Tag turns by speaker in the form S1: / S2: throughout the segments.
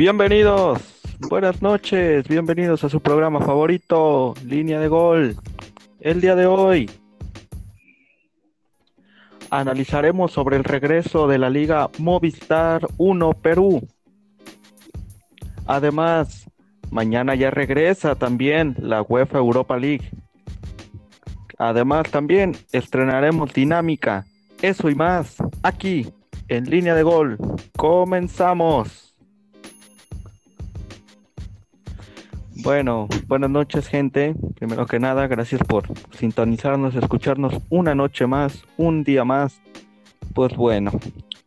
S1: Bienvenidos, buenas noches, bienvenidos a su programa favorito, Línea de Gol. El día de hoy analizaremos sobre el regreso de la Liga Movistar 1 Perú. Además, mañana ya regresa también la UEFA Europa League. Además, también estrenaremos Dinámica, eso y más, aquí, en línea de gol. Comenzamos. Bueno, buenas noches gente. Primero que nada, gracias por sintonizarnos, escucharnos una noche más, un día más. Pues bueno,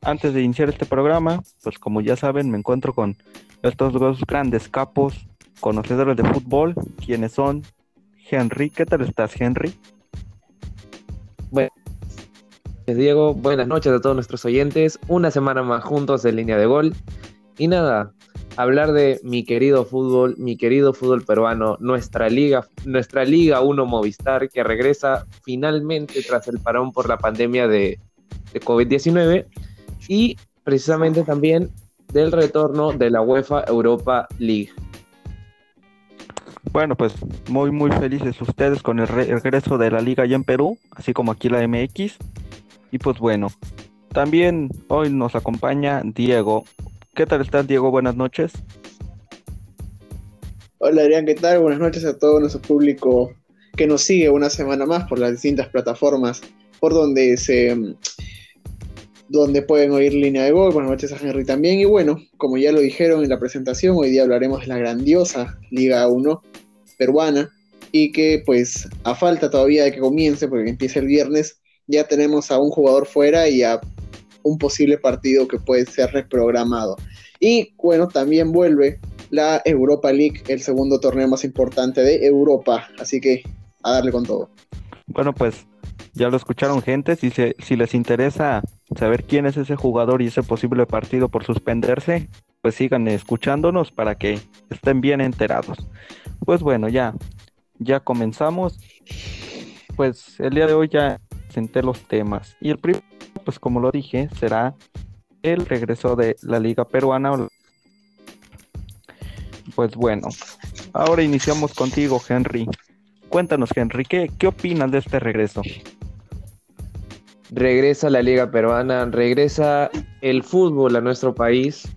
S1: antes de iniciar este programa, pues como ya saben, me encuentro con estos dos grandes capos, conocedores de fútbol, quienes son Henry. ¿Qué tal estás, Henry?
S2: Bueno, Diego, buenas noches a todos nuestros oyentes. Una semana más juntos en línea de gol. Y nada, hablar de mi querido fútbol, mi querido fútbol peruano, nuestra liga, nuestra liga 1 Movistar que regresa finalmente tras el parón por la pandemia de, de COVID-19 y precisamente también del retorno de la UEFA Europa League.
S1: Bueno, pues muy muy felices ustedes con el regreso de la liga allá en Perú, así como aquí la MX. Y pues bueno, también hoy nos acompaña Diego, ¿Qué tal estás, Diego? Buenas noches.
S3: Hola, Adrián, ¿qué tal? Buenas noches a todo nuestro público que nos sigue una semana más por las distintas plataformas por donde se donde pueden oír línea de gol. Buenas noches a Henry también. Y bueno, como ya lo dijeron en la presentación, hoy día hablaremos de la grandiosa Liga 1 peruana y que pues a falta todavía de que comience, porque empieza el viernes, ya tenemos a un jugador fuera y a un posible partido que puede ser reprogramado. Y bueno, también vuelve la Europa League, el segundo torneo más importante de Europa. Así que a darle con todo.
S1: Bueno, pues ya lo escucharon gente, si, si les interesa saber quién es ese jugador y ese posible partido por suspenderse, pues sigan escuchándonos para que estén bien enterados. Pues bueno, ya, ya comenzamos. Pues el día de hoy ya presenté los temas. Y el primero pues como lo dije, será el regreso de la Liga Peruana. Pues bueno, ahora iniciamos contigo, Henry. Cuéntanos, Henry, ¿qué, qué opinas de este regreso?
S2: Regresa la Liga Peruana, regresa el fútbol a nuestro país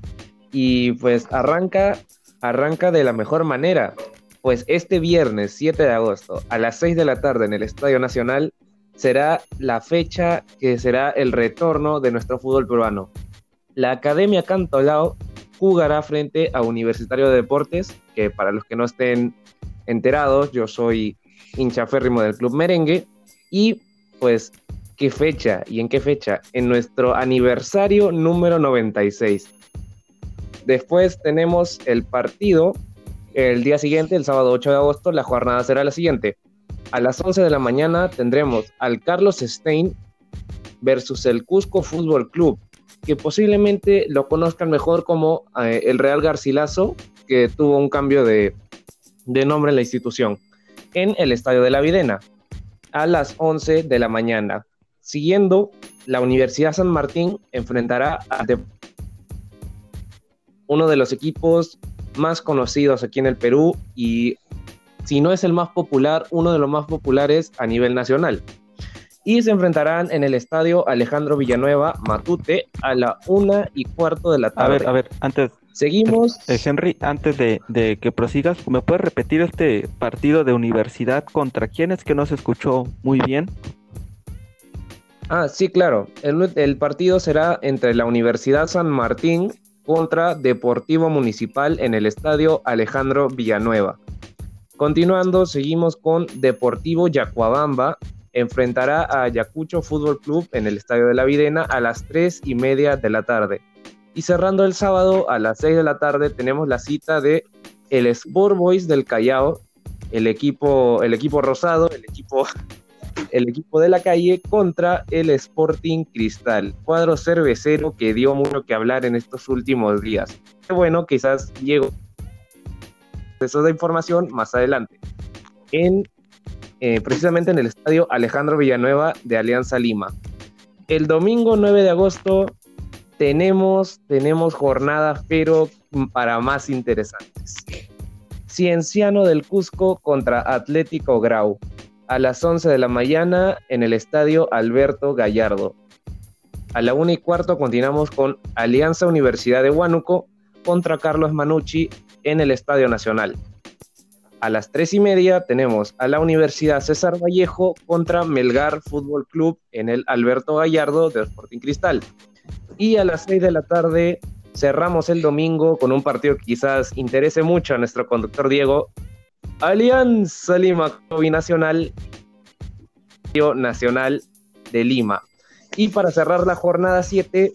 S2: y pues arranca, arranca de la mejor manera. Pues este viernes 7 de agosto a las 6 de la tarde en el Estadio Nacional será la fecha que será el retorno de nuestro fútbol peruano. La Academia Cantolao jugará frente a Universitario de Deportes, que para los que no estén enterados, yo soy hincha férrimo del Club Merengue, y pues, ¿qué fecha? ¿Y en qué fecha? En nuestro aniversario número 96. Después tenemos el partido el día siguiente, el sábado 8 de agosto, la jornada será la siguiente. A las 11 de la mañana tendremos al Carlos Stein versus el Cusco Fútbol Club, que posiblemente lo conozcan mejor como eh, el Real Garcilaso, que tuvo un cambio de, nombre en la institución, en el Estadio de la Videna, a las 11 de la mañana. Siguiendo, la Universidad San Martín enfrentará a uno de los equipos más conocidos aquí en el Perú y si no es el más popular, uno de los más populares a nivel nacional. Y se enfrentarán en el estadio Alejandro Villanueva Matute a la una y cuarto de la tarde.
S1: A ver, a ver, antes.
S2: Seguimos.
S1: Eh, Henry, antes de, de, que prosigas, ¿me puedes repetir este partido de universidad contra quién es que no se escuchó muy bien?
S2: Ah, sí, claro. El, el partido será entre la Universidad San Martín contra Deportivo Municipal en el estadio Alejandro Villanueva. Continuando, seguimos con Deportivo Yacuabamba. Enfrentará a Ayacucho Fútbol Club en el Estadio de la Videna a las 3 y media de la tarde. Y cerrando el sábado a las 6 de la tarde tenemos la cita de el Sport Boys del Callao, el equipo, el equipo rosado, el equipo, el equipo de la calle contra el Sporting Cristal, cuadro cervecero que dio mucho que hablar en estos últimos días. Bueno, quizás Diego eso de información más adelante. En, eh, precisamente en el estadio Alejandro Villanueva de Alianza Lima. El domingo 9 de agosto tenemos, tenemos jornadas, pero para más interesantes. Cienciano del Cusco contra Atlético Grau, a las 11 de la mañana en el estadio Alberto Gallardo. A la 1 y cuarto continuamos con Alianza Universidad de Huánuco contra Carlos Manucci en el Estadio Nacional. A las 3 y media tenemos a la Universidad César Vallejo contra Melgar Fútbol Club en el Alberto Gallardo de Sporting Cristal. Y a las 6 de la tarde cerramos el domingo con un partido que quizás interese mucho a nuestro conductor Diego. Alianza Lima Nacional Nacional de Lima. Y para cerrar la jornada 7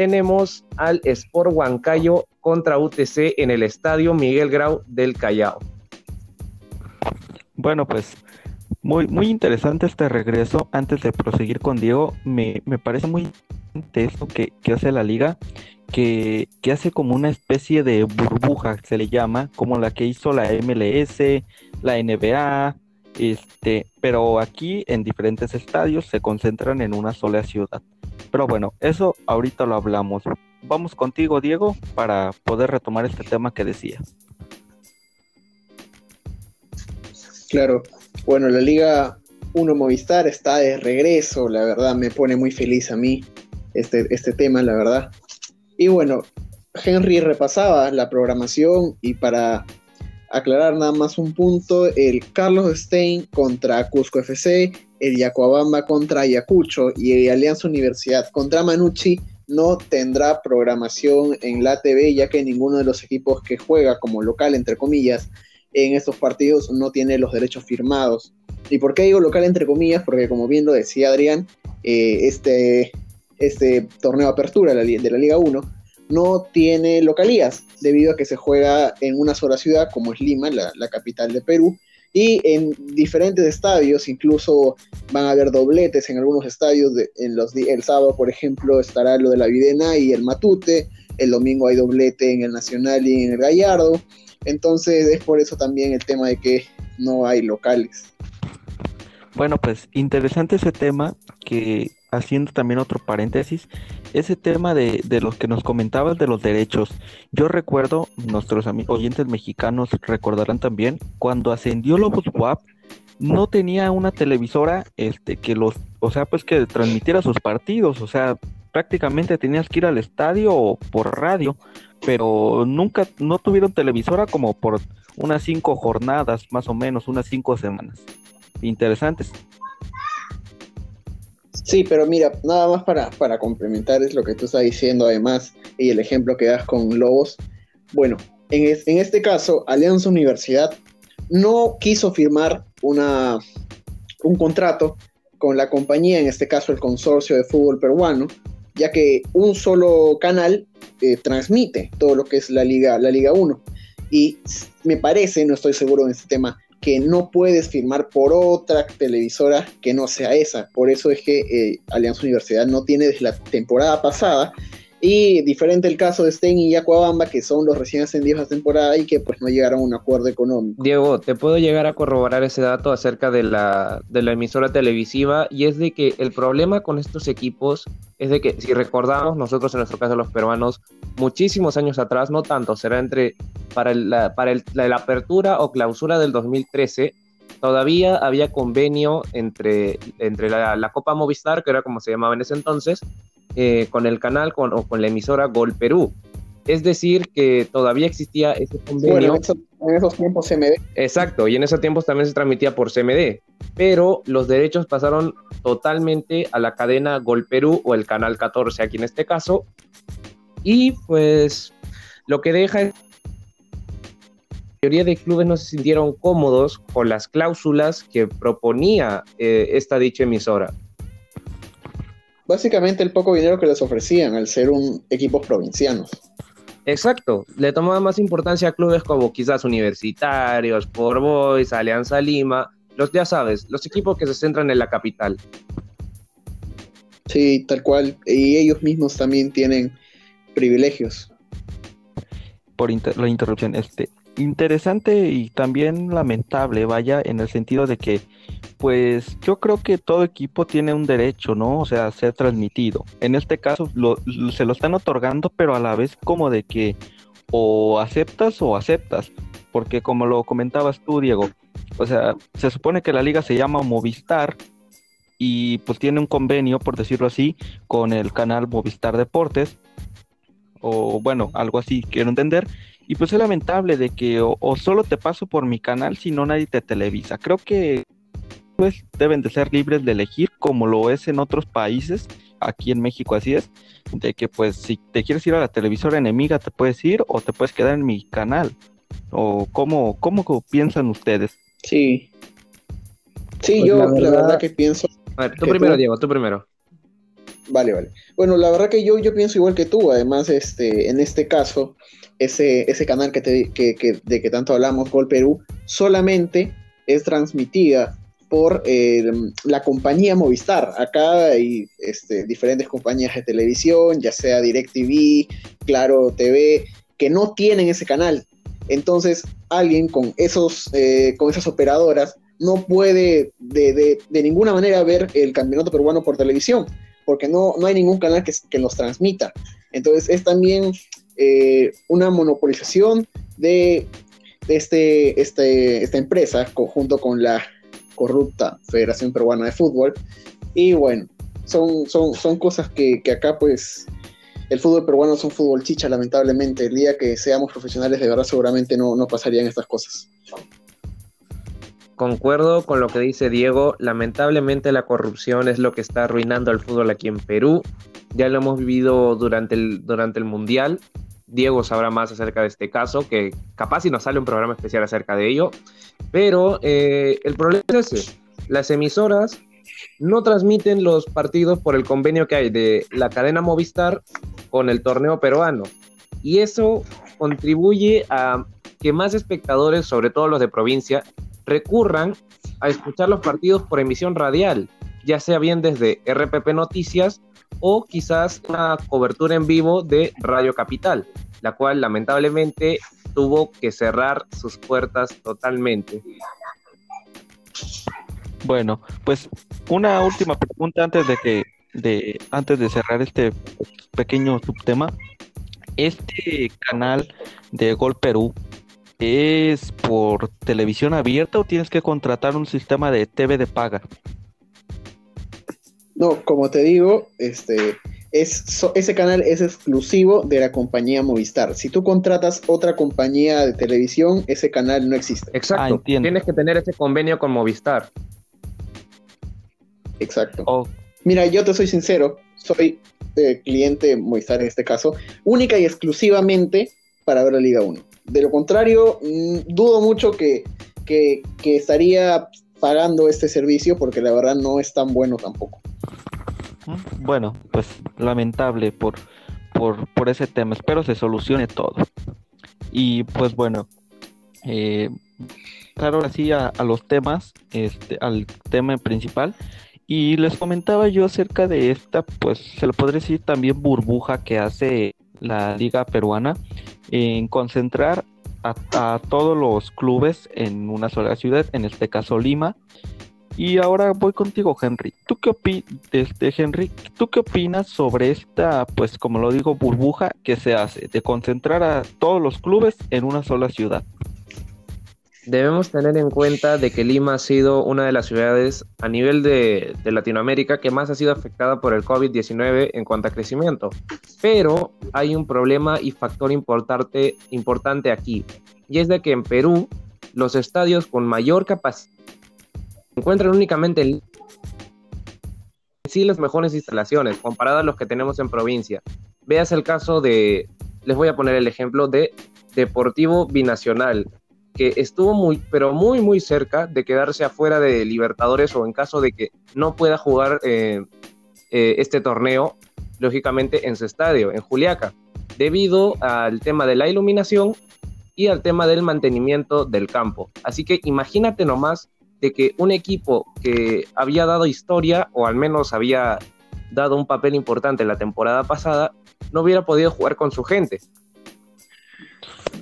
S2: tenemos al Sport Huancayo contra UTC en el Estadio Miguel Grau del Callao.
S1: Bueno, pues muy, muy interesante este regreso. Antes de proseguir con Diego, me, parece muy interesante esto que, hace la liga, que, que, hace como una especie de burbuja, se le llama, como la que hizo la MLS, la NBA, este, pero aquí en diferentes estadios se concentran en una sola ciudad. Pero bueno, eso ahorita lo hablamos. Vamos contigo, Diego, para poder retomar este tema que decía.
S3: Claro, bueno, la Liga 1 Movistar está de regreso, la verdad me pone muy feliz a mí este, este tema, la verdad. Y bueno, Henry repasaba la programación y para aclarar nada más un punto, el Carlos Stein contra Cusco FC, el Yacuabamba contra Ayacucho y el Alianza Universidad contra Manucci no tendrá programación en la TV ya que ninguno de los equipos que juega como local, entre comillas, en estos partidos no tiene los derechos firmados. ¿Y por qué digo local entre comillas? Porque como bien lo decía Adrián, eh, este, este torneo de apertura de la, Liga 1 no tiene localías, debido a que se juega en una sola ciudad, como es Lima, la, capital de Perú, y en diferentes estadios, incluso van a haber dobletes en algunos estadios, en los, el sábado, por ejemplo, estará lo de la Videna y el Matute, el domingo hay doblete en el Nacional y en el Gallardo, entonces es por eso también el tema de que no hay locales.
S1: Bueno, pues interesante ese tema que haciendo también otro paréntesis, ese tema de, de los que nos comentabas de los derechos. Yo recuerdo, nuestros oyentes mexicanos recordarán también, cuando ascendió Lobos WAP, no tenía una televisora este que los, o sea, pues que transmitiera sus partidos, o sea, prácticamente tenías que ir al estadio o por radio, pero nunca, no tuvieron televisora como por unas cinco jornadas, más o menos, unas cinco semanas. Interesantes.
S3: Sí, pero mira, nada más para, para complementar es lo que tú estás diciendo además y el ejemplo que das con Lobos. Bueno, en, en este caso, Alianza Universidad no quiso firmar una, un contrato con la compañía, en este caso el consorcio de fútbol peruano, ya que un solo canal eh, transmite todo lo que es la Liga, la Liga 1. Y me parece, no estoy seguro en este tema, que no puedes firmar por otra televisora que no sea esa. Por eso es que eh, Alianza Universidad no tiene desde la temporada pasada y diferente el caso de Stein y Yacuabamba, que son los recién ascendidos a temporada y que pues no llegaron a un acuerdo económico.
S2: Diego, te puedo llegar a corroborar ese dato acerca de la, de la emisora televisiva y es de que el problema con estos equipos es de que si recordamos nosotros en nuestro caso los peruanos, muchísimos años atrás, no tanto, será entre para, la, para la, apertura o clausura del 2013, todavía había convenio entre, entre la, la Copa Movistar, que era como se llamaba en ese entonces, eh, con el canal con, o con la emisora Gol Perú. Es decir, que todavía existía ese convenio.
S3: en, esos, tiempos CMD.
S2: Exacto, y en esos tiempos también se transmitía por CMD, pero los derechos pasaron totalmente a la cadena Gol Perú o el canal 14 aquí en este caso. Y pues lo que deja es la mayoría de clubes no se sintieron cómodos con las cláusulas que proponía eh, esta dicha emisora
S3: básicamente el poco dinero que les ofrecían al ser un equipos provincianos.
S2: Exacto, le tomaba más importancia a clubes como quizás universitarios, Por Boys, Alianza Lima, los ya sabes, los equipos que se centran en la capital.
S3: Sí, tal cual, y ellos mismos también tienen privilegios.
S1: Por la interrupción, este, interesante y también lamentable, vaya, en el sentido de que, pues yo creo que todo equipo tiene un derecho, ¿no? O sea, ser transmitido. En este caso se lo están otorgando, pero a la vez como de que o aceptas o aceptas, porque como lo comentabas tú, Diego, o sea, se supone que la liga se llama Movistar y pues tiene un convenio, por decirlo así, con el canal Movistar Deportes, o bueno, algo así quiero entender, y pues es lamentable de que o, solo te paso por mi canal si no nadie te televisa. Creo que pues deben de ser libres de elegir como lo es en otros países, aquí en México así es, de que pues si te quieres ir a la televisora enemiga te puedes ir o te puedes quedar en mi canal. ¿O cómo, cómo piensan ustedes?
S3: Sí. Sí, pues yo la verdad... que pienso...
S2: A ver, tú primero, Diego, tú primero.
S3: Vale, vale. Bueno, la verdad que yo, yo pienso igual que tú. Además, este, en este caso, ese, ese canal que, te, que, que, de que tanto hablamos, Gol Perú, solamente es transmitida por eh, la compañía Movistar. Acá hay este, diferentes compañías de televisión, ya sea DirecTV, Claro TV, que no tienen ese canal. Entonces, alguien con, esos, eh, con esas operadoras no puede de, ninguna manera ver el campeonato peruano por televisión, porque no, no hay ningún canal que, que los transmita. Entonces, es también eh, una monopolización de, este, este, esta empresa, junto con la corrupta Federación Peruana de Fútbol. Y bueno, son, son, son cosas que, acá pues el fútbol peruano es un fútbol chicha, lamentablemente. El día que seamos profesionales de verdad seguramente no, no pasarían estas cosas.
S2: Concuerdo con lo que dice Diego, lamentablemente la corrupción es lo que está arruinando al fútbol aquí en Perú. Ya lo hemos vivido durante el, durante el Mundial. Diego sabrá más acerca de este caso, que capaz si nos sale un programa especial acerca de ello. Pero eh, el problema es ese. Las emisoras no transmiten los partidos por el convenio que hay de la cadena Movistar con el torneo peruano. Y eso contribuye a que más espectadores, sobre todo los de provincia, recurran a escuchar los partidos por emisión radial, ya sea bien desde RPP Noticias o quizás una cobertura en vivo de Radio Capital, la cual lamentablemente tuvo que cerrar sus puertas totalmente.
S1: Bueno, pues una última pregunta antes de que de antes de cerrar este pequeño subtema. Este canal de Gol Perú es por televisión abierta o tienes que contratar un sistema de TV de paga?
S3: No, como te digo, este es, ese canal es exclusivo de la compañía Movistar. Si tú contratas otra compañía de televisión, ese canal no existe.
S2: Exacto. Ah, Tienes que tener ese convenio con Movistar.
S3: Exacto. Oh. Mira, yo te soy sincero, soy eh, cliente Movistar en este caso, única y exclusivamente para ver la Liga 1. De lo contrario, mm, dudo mucho que, que estaría pagando este servicio porque la verdad no es tan bueno tampoco.
S1: Bueno, pues lamentable por, por, ese tema. Espero se solucione todo. Y pues bueno, eh, claro, ahora sí a, los temas, este, al tema principal. Y les comentaba yo acerca de esta, pues se lo podría decir también burbuja que hace la liga peruana en concentrar a, todos los clubes en una sola ciudad, en este caso Lima, y ahora voy contigo, Henry. ¿Tú qué este, Henry? ¿Tú qué opinas sobre esta, pues como lo digo, burbuja que se hace de concentrar a todos los clubes en una sola ciudad?
S2: Debemos tener en cuenta de que Lima ha sido una de las ciudades a nivel de, Latinoamérica que más ha sido afectada por el COVID-19 en cuanto a crecimiento. Pero hay un problema y factor importante, importante aquí, y es de que en Perú los estadios con mayor capacidad encuentran únicamente en sí las mejores instalaciones comparadas a los que tenemos en provincia. Veas el caso de, les voy a poner el ejemplo de Deportivo Binacional, que estuvo muy, pero muy, muy cerca de quedarse afuera de Libertadores o en caso de que no pueda jugar eh, eh, este torneo, lógicamente en su estadio, en Juliaca, debido al tema de la iluminación y al tema del mantenimiento del campo. Así que imagínate nomás de que un equipo que había dado historia, o al menos había dado un papel importante la temporada pasada, no hubiera podido jugar con su gente.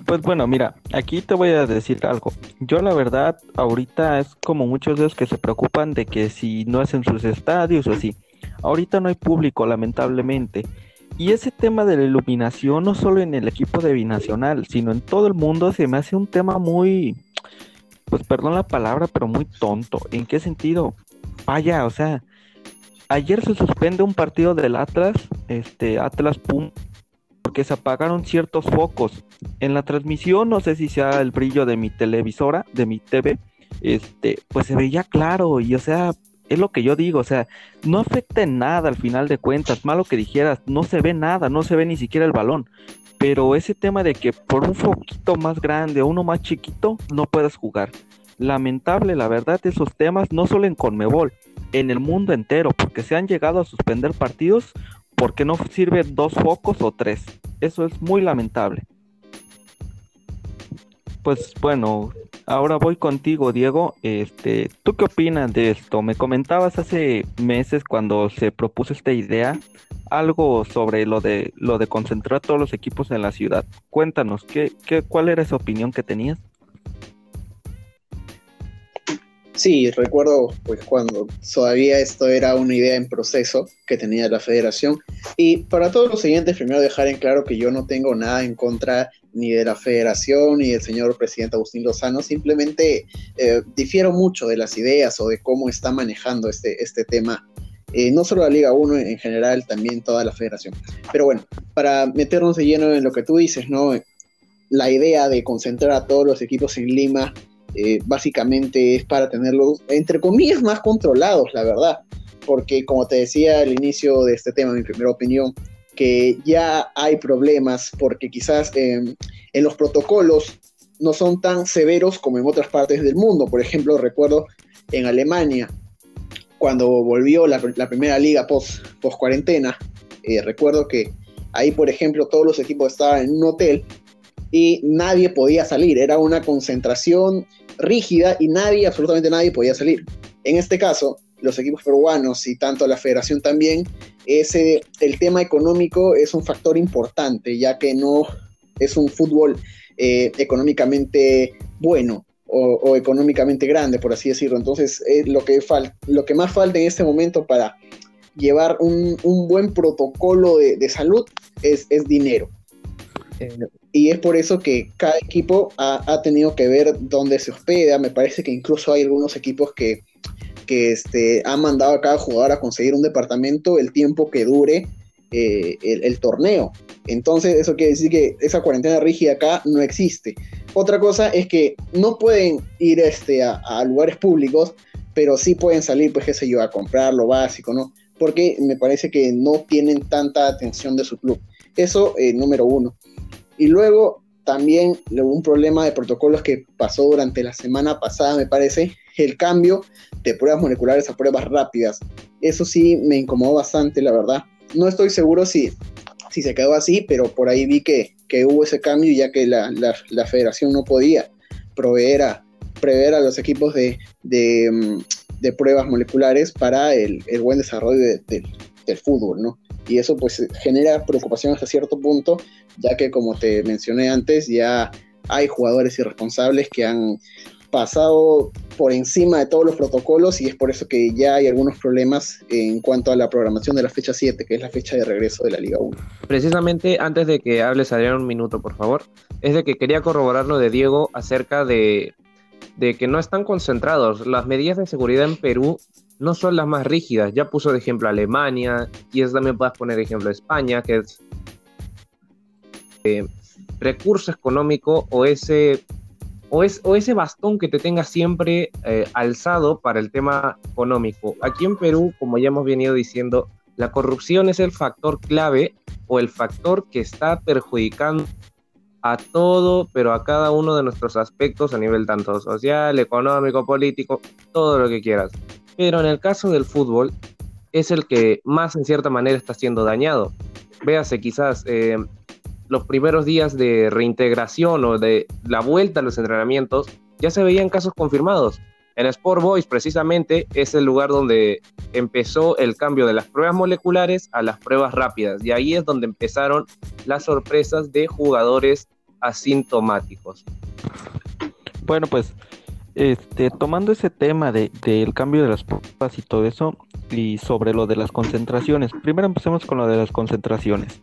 S1: Pues bueno, mira, aquí te voy a decir algo. Yo la verdad, ahorita es como muchos de los que se preocupan de que si no es en sus estadios o así. Ahorita no hay público, lamentablemente. Y ese tema de la iluminación, no solo en el equipo de Binacional, sino en todo el mundo, se me hace un tema muy, pues perdón la palabra, pero muy tonto. ¿En qué sentido? Vaya, o sea, ayer se suspende un partido del Atlas, este, Atlas Pum, porque se apagaron ciertos focos. En la transmisión, no sé si sea el brillo de mi televisora, de mi TV, este, pues se veía claro y o sea, es lo que yo digo, o sea, no afecta en nada al final de cuentas, malo que dijeras, no se ve nada, no se ve ni siquiera el balón, pero ese tema de que por un foquito más grande o uno más chiquito no puedes jugar. Lamentable, la verdad, esos temas no solo en Conmebol, en el mundo entero, porque se han llegado a suspender partidos porque no sirven dos focos o tres. Eso es muy lamentable. Pues bueno, ahora voy contigo, Diego. Este, ¿tú qué opinas de esto? Me comentabas hace meses cuando se propuso esta idea algo sobre lo de lo de concentrar todos los equipos en la ciudad. Cuéntanos, ¿qué, qué, cuál era esa opinión que tenías?
S3: Sí, recuerdo pues cuando todavía esto era una idea en proceso que tenía la federación. Y para todos los siguientes, primero dejar en claro que yo no tengo nada en contra ni de la federación ni del señor presidente Agustín Lozano, simplemente eh, difiero mucho de las ideas o de cómo está manejando este, este tema. Eh, no solo la Liga 1 en general, también toda la federación. Pero bueno, para meternos de lleno en lo que tú dices, ¿no? La idea de concentrar a todos los equipos en Lima eh, básicamente es para tenerlos, entre comillas, más controlados, la verdad. Porque como te decía al inicio de este tema, mi primera opinión, que ya hay problemas porque quizás em, en los protocolos no son tan severos como en otras partes del mundo. Por ejemplo, recuerdo en Alemania, cuando volvió la, primera liga post, post eh, recuerdo que ahí, por ejemplo, todos los equipos estaban en un hotel y nadie podía salir. Era una concentración rígida y nadie, absolutamente nadie podía salir. En este caso, los equipos peruanos y tanto la federación también, ese, el tema económico es un factor importante, ya que no es un fútbol eh, económicamente bueno o, económicamente grande, por así decirlo. Entonces, lo, que lo que más falta en este momento para llevar un, buen protocolo de, salud es, es dinero. Eh, y es por eso que cada equipo ha, tenido que ver dónde se hospeda. Me parece que incluso hay algunos equipos que, que este, han mandado a cada jugador a conseguir un departamento el tiempo que dure eh, el, torneo. Entonces, eso quiere decir que esa cuarentena rígida acá no existe. Otra cosa es que no pueden ir este, a, lugares públicos, pero sí pueden salir, pues, qué sé yo, a comprar lo básico, ¿no? Porque me parece que no tienen tanta atención de su club. Eso, eh, número uno. Y luego también hubo un problema de protocolos que pasó durante la semana pasada, me parece, el cambio de pruebas moleculares a pruebas rápidas. Eso sí me incomodó bastante, la verdad. No estoy seguro si, si se quedó así, pero por ahí vi que, que hubo ese cambio ya que la, la, federación no podía proveer a, prever a los equipos de, de, mm, pruebas moleculares para el, el buen desarrollo del fútbol, ¿no? Y eso pues genera preocupación hasta cierto punto, ya que como te mencioné antes, ya hay jugadores irresponsables que han pasado por encima de todos los protocolos y es por eso que ya hay algunos problemas en cuanto a la programación de la fecha 7, que es la fecha de regreso de la Liga 1.
S2: Precisamente antes de que hables, Adrián, un minuto, por favor, es de que quería corroborar lo de Diego acerca de, de que no están concentrados. Las medidas de seguridad en Perú no son las más rígidas. Ya puso de ejemplo Alemania y eso también puedes poner ejemplo España, que es eh, recurso económico o ese, o, es, o ese bastón que te tenga siempre eh, alzado para el tema económico. Aquí en Perú, como ya hemos venido diciendo, la corrupción es el factor clave o el factor que está perjudicando a todo, pero a cada uno de nuestros aspectos a nivel tanto social, económico, político, todo lo que quieras pero en el caso del fútbol es el que más en cierta manera está siendo dañado. Véase quizás eh, los primeros días de reintegración o de la vuelta a los entrenamientos, ya se veían casos confirmados. En Sport Boys precisamente es el lugar donde empezó el cambio de las pruebas moleculares a las pruebas rápidas y ahí es donde empezaron las sorpresas de jugadores asintomáticos.
S1: Bueno, pues este, tomando ese tema de, del cambio de las pruebas y todo eso, y sobre lo de las concentraciones, primero empecemos con lo de las concentraciones.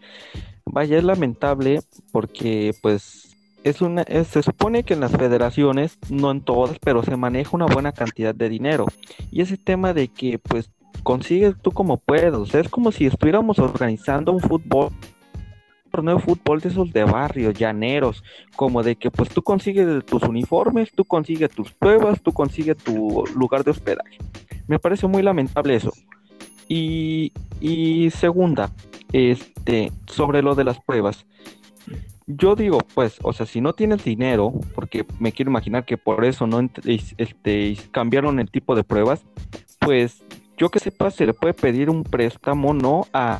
S1: Vaya, es lamentable porque pues es una, se supone que en las federaciones, no en todas, pero se maneja una buena cantidad de dinero. Y ese tema de que pues consigues tú como puedes, es como si estuviéramos organizando un fútbol torneo de fútbol de esos de barrio, llaneros, como de que pues tú consigues tus uniformes, tú consigues tus pruebas, tú consigues tu lugar de hospedaje. Me parece muy lamentable eso. Y, y segunda, este, sobre lo de las pruebas. Yo digo, pues, o sea, si no tienes dinero, porque me quiero imaginar que por eso no este, cambiaron el tipo de pruebas, pues yo que sepa, se le puede pedir un préstamo, no a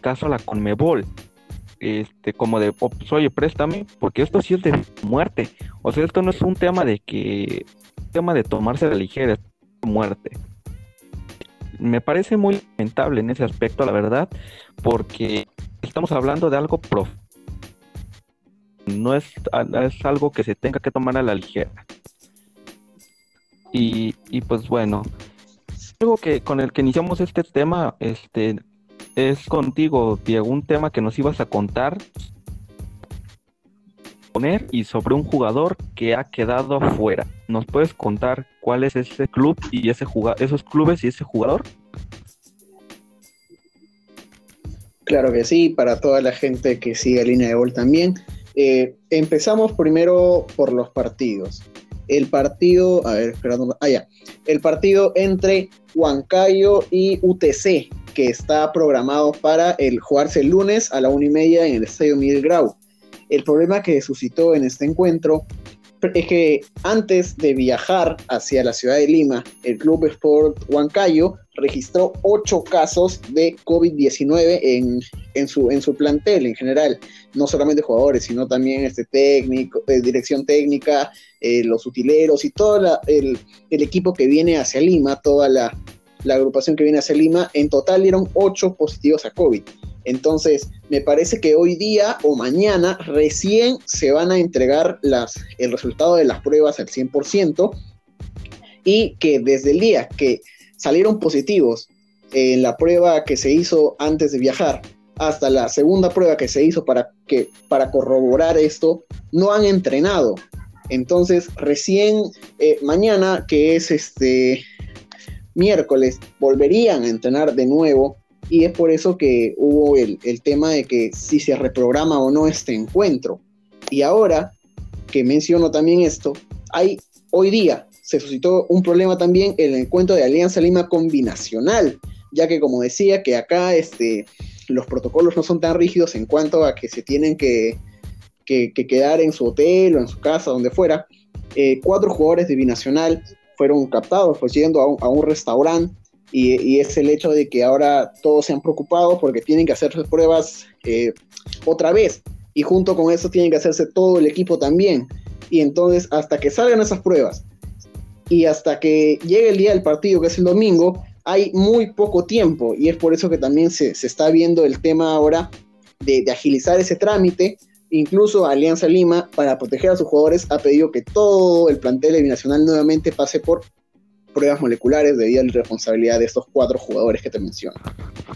S1: caso a la Conmebol este, como de, pues, oye, préstame, porque esto sí es de muerte. O sea, esto no es un tema de que, tema de tomarse la ligera, es muerte. Me parece muy lamentable en ese aspecto, la verdad, porque estamos hablando de algo prof no es, es algo que se tenga que tomar a la ligera. Y, y pues bueno, algo que con el que iniciamos este tema, este, es contigo, Diego, un tema que nos ibas a contar y sobre un jugador que ha quedado fuera. ¿Nos puedes contar cuál es ese club y ese esos clubes y ese jugador?
S3: Claro que sí, para toda la gente que sigue línea de gol también. Eh, empezamos primero por los partidos. El partido, a ver, esperando, ah, ya. El partido entre Huancayo y UTC, que está programado para el jugarse el lunes a la una y media en el Estadio Miguel Grau. El problema que suscitó en este encuentro es que antes de viajar hacia la ciudad de Lima, el Club Sport Huancayo registró ocho casos de COVID-19 en, en, su, en su plantel en general, no solamente jugadores, sino también este técnico, eh, dirección técnica, eh, los utileros y todo el, equipo que viene hacia Lima, toda la, la agrupación que viene hacia Lima, en total dieron ocho positivos a COVID. Entonces, me parece que hoy día o mañana recién se van a entregar las, el resultado de las pruebas al 100% y que desde el día que salieron positivos en la prueba que se hizo antes de viajar hasta la segunda prueba que se hizo para, que, para corroborar esto, no han entrenado. Entonces, recién eh, mañana, que es este miércoles volverían a entrenar de nuevo y es por eso que hubo el, tema de que si se reprograma o no este encuentro. Y ahora que menciono también esto, hay hoy día se suscitó un problema también el encuentro de Alianza Lima combinacional, ya que como decía que acá este, los protocolos no son tan rígidos en cuanto a que se tienen que, quedar en su hotel o en su casa, donde fuera. Eh, cuatro jugadores de Binacional fueron captados, pues yendo a un, restaurante y, es el hecho de que ahora todos se han preocupado porque tienen que hacerse pruebas eh, otra vez. Y junto con eso tienen que hacerse todo el equipo también. Y entonces hasta que salgan esas pruebas y hasta que llegue el día del partido, que es el domingo, hay muy poco tiempo. Y es por eso que también se, está viendo el tema ahora de, de agilizar ese trámite. Incluso Alianza Lima, para proteger a sus jugadores, ha pedido que todo el plantel binacional nuevamente pase por pruebas moleculares debido a la responsabilidad de estos cuatro jugadores que te menciono.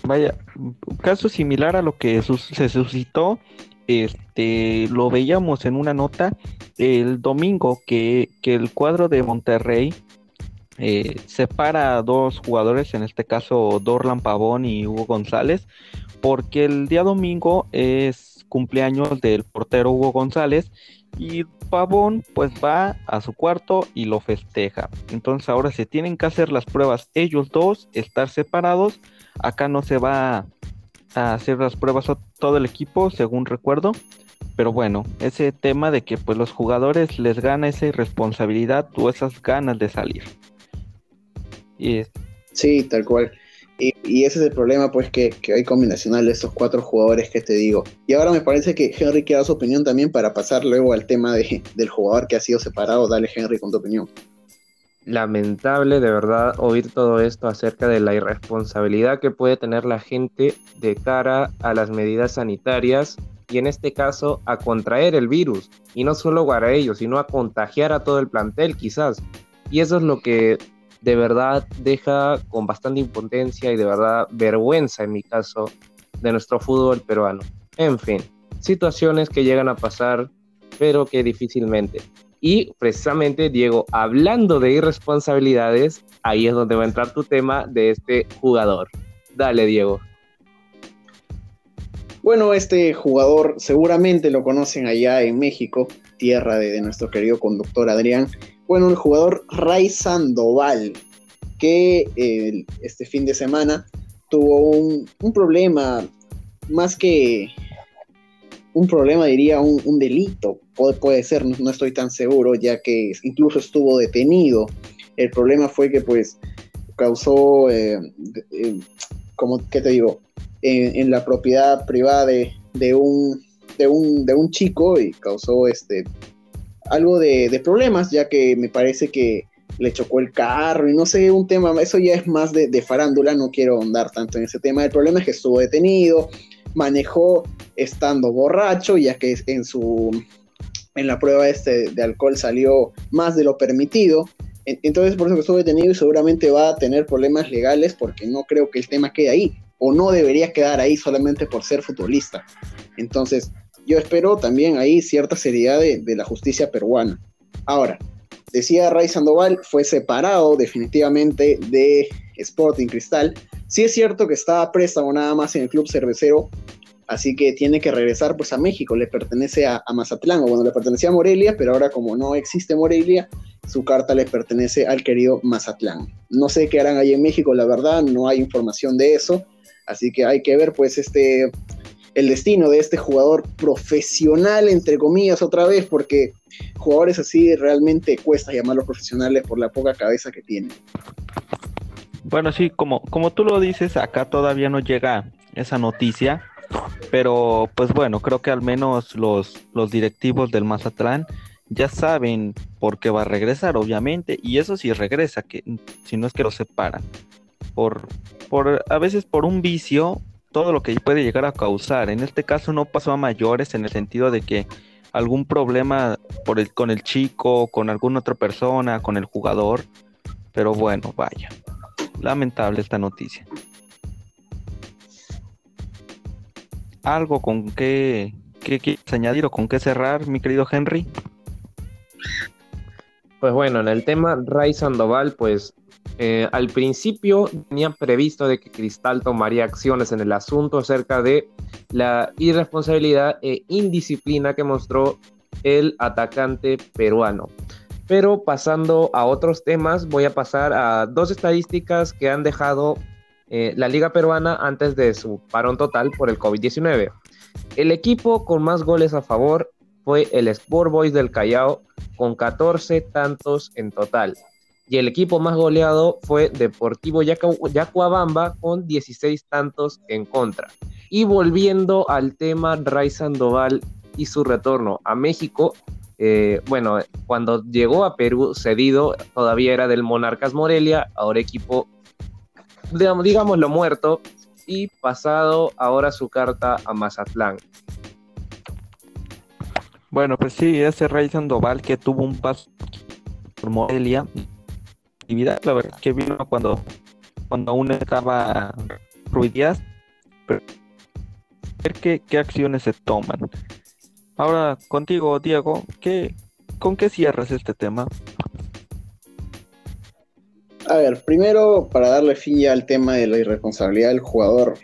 S1: Vaya, un caso similar a lo que se suscitó, este, lo veíamos en una nota el domingo que, el cuadro de Monterrey eh, separa a dos jugadores, en este caso Dorlan Pavón y Hugo González, porque el día domingo es cumpleaños del portero Hugo González y Pavón pues va a su cuarto y lo festeja. Entonces ahora se tienen que hacer las pruebas ellos dos, estar separados. Acá no se va a hacer las pruebas a todo el equipo, según recuerdo. Pero bueno, ese tema de que pues los jugadores les gana esa irresponsabilidad o esas ganas de salir.
S3: Y Sí, tal cual. Y, ese es el problema, pues, que, hay combinacional de estos cuatro jugadores que te digo. Y ahora me parece que Henry quiere dar su opinión también para pasar luego al tema de, del jugador que ha sido separado. Dale, Henry, con tu opinión.
S2: Lamentable, de verdad, oír todo esto acerca de la irresponsabilidad que puede tener la gente de cara a las medidas sanitarias y en este caso a contraer el virus y no solo a ellos, sino a contagiar a todo el plantel quizás. Y eso es lo que de verdad deja con bastante impotencia y de verdad vergüenza en mi caso de nuestro fútbol peruano. En fin, situaciones que llegan a pasar, pero que difícilmente. Y precisamente, Diego, hablando de irresponsabilidades, ahí es donde va a entrar tu tema de este jugador. Dale, Diego.
S3: Bueno, este jugador seguramente lo conocen allá en México, tierra de, nuestro querido conductor Adrián. Bueno, el jugador Ray Sandoval, que eh, este fin de semana tuvo un, problema, más que un problema, diría un, delito, puede, puede ser, no, estoy tan seguro, ya que incluso estuvo detenido. El problema fue que pues causó, eh, eh, como, ¿qué te digo? En, la propiedad privada de, un, de, un, de un chico y causó este, algo de, problemas, ya que me parece que le chocó el carro y no sé, un tema, eso ya es más de, farándula, no quiero ahondar tanto en ese tema. El problema es que estuvo detenido, manejó estando borracho, ya que en su en la prueba este de alcohol salió más de lo permitido. Entonces por eso estuvo detenido y seguramente va a tener problemas legales porque no creo que el tema quede ahí o no debería quedar ahí solamente por ser futbolista. Entonces yo espero también ahí cierta seriedad de, la justicia peruana. Ahora, decía Ray Sandoval, fue separado definitivamente de Sporting Cristal. Sí es cierto que estaba préstamo nada más en el club cervecero, así que tiene que regresar pues a México, le pertenece a, a, Mazatlán, o bueno, le pertenecía a Morelia, pero ahora como no existe Morelia, su carta le pertenece al querido Mazatlán. No sé qué harán ahí en México, la verdad, no hay información de eso, así que hay que ver pues este el destino de este jugador profesional, entre comillas, otra vez, porque jugadores así realmente cuesta llamarlos profesionales por la poca cabeza que tienen.
S1: Bueno, sí, como, como tú lo dices, acá todavía no llega esa noticia, pero pues bueno, creo que al menos los, los directivos del Mazatlán ya saben por qué va a regresar, obviamente, y eso sí regresa, que si no es que lo separan. Por, por a veces por un vicio todo lo que puede llegar a causar. En este caso no pasó a mayores en el sentido de que algún problema por el, con el chico, con alguna otra persona, con el jugador. Pero bueno, vaya. Lamentable esta noticia. ¿Algo con qué, qué quieres añadir o con qué cerrar, mi querido Henry?
S2: Pues bueno, en el tema Ray Sandoval, pues eh, al principio tenía previsto de que Cristal tomaría acciones en el asunto acerca de la irresponsabilidad e indisciplina que mostró el atacante peruano. Pero pasando a otros temas, voy a pasar a dos estadísticas que han dejado eh, la liga peruana antes de su parón total por el COVID-19. El equipo con más goles a favor fue el Sport Boys del Callao con 14 tantos en total y el equipo más goleado fue Deportivo Yacuabamba con 16 tantos en contra. Y volviendo al tema Ray Sandoval y su retorno a México, eh, bueno, cuando llegó a Perú cedido, todavía era del Monarcas Morelia, ahora equipo, digamos, lo muerto, y pasado ahora su carta a Mazatlán.
S1: Bueno, pues sí, ese Ray Sandoval que tuvo un paso por Morelia, la verdad que vino cuando, cuando aún estaba Ruidías, pero ver qué, qué acciones se toman. Ahora contigo, Diego, ¿qué, ¿con qué cierras este tema?
S3: A ver, primero, para darle fin al tema de la irresponsabilidad del jugador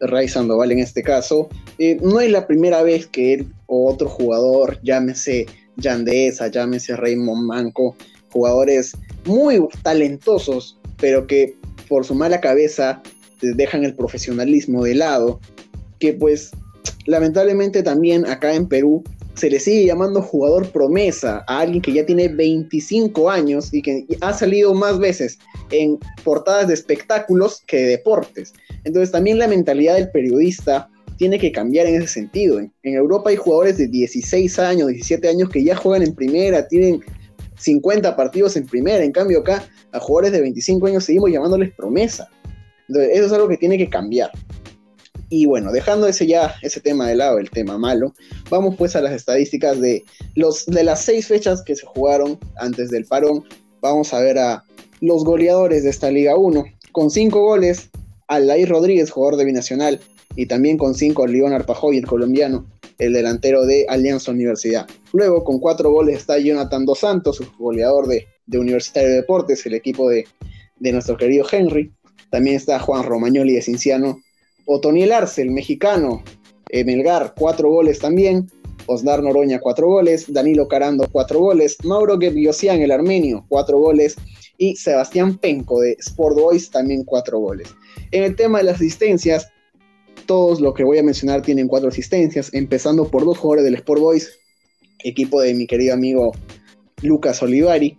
S3: Ray Sandoval en este caso, eh, no es la primera vez que él o otro jugador, llámese Yandesa, llámese Raymond Manco, jugadores muy talentosos, pero que por su mala cabeza dejan el profesionalismo de lado, que pues lamentablemente también acá en Perú se le sigue llamando jugador promesa a alguien que ya tiene 25 años y que ha salido más veces en portadas de espectáculos que de deportes. Entonces también la mentalidad del periodista tiene que cambiar en ese sentido. En, Europa hay jugadores de 16 años, 17 años que ya juegan en primera, tienen 50 partidos en primera. En cambio, acá a jugadores de 25 años seguimos llamándoles promesa. Eso es algo que tiene que cambiar. Y bueno, dejando ese ya, ese tema de lado, el tema malo, vamos pues a las estadísticas de, los, de las seis fechas que se jugaron antes del parón. Vamos a ver a los goleadores de esta Liga 1. Con cinco goles, Alain Rodríguez, jugador de Binacional, y también con cinco León Arpajoy, el colombiano, el delantero de Alianza Universidad. Luego, con cuatro goles está Jonathan Dos Santos, goleador de, Universitario de Deportes, el equipo de, de nuestro querido Henry. También está Juan Romagnoli de Cinciano, Otoniel Arce, el mexicano, Melgar, cuatro goles también, Osnar Noroña, cuatro goles, Danilo Carando, cuatro goles, Mauro Gebiosian, el armenio, cuatro goles, y Sebastián Penco de Sport Boys, también cuatro goles. En el tema de las asistencias, todos lo que voy a mencionar tienen cuatro asistencias, empezando por dos jugadores del Sport Boys, equipo de mi querido amigo Lucas Olivari.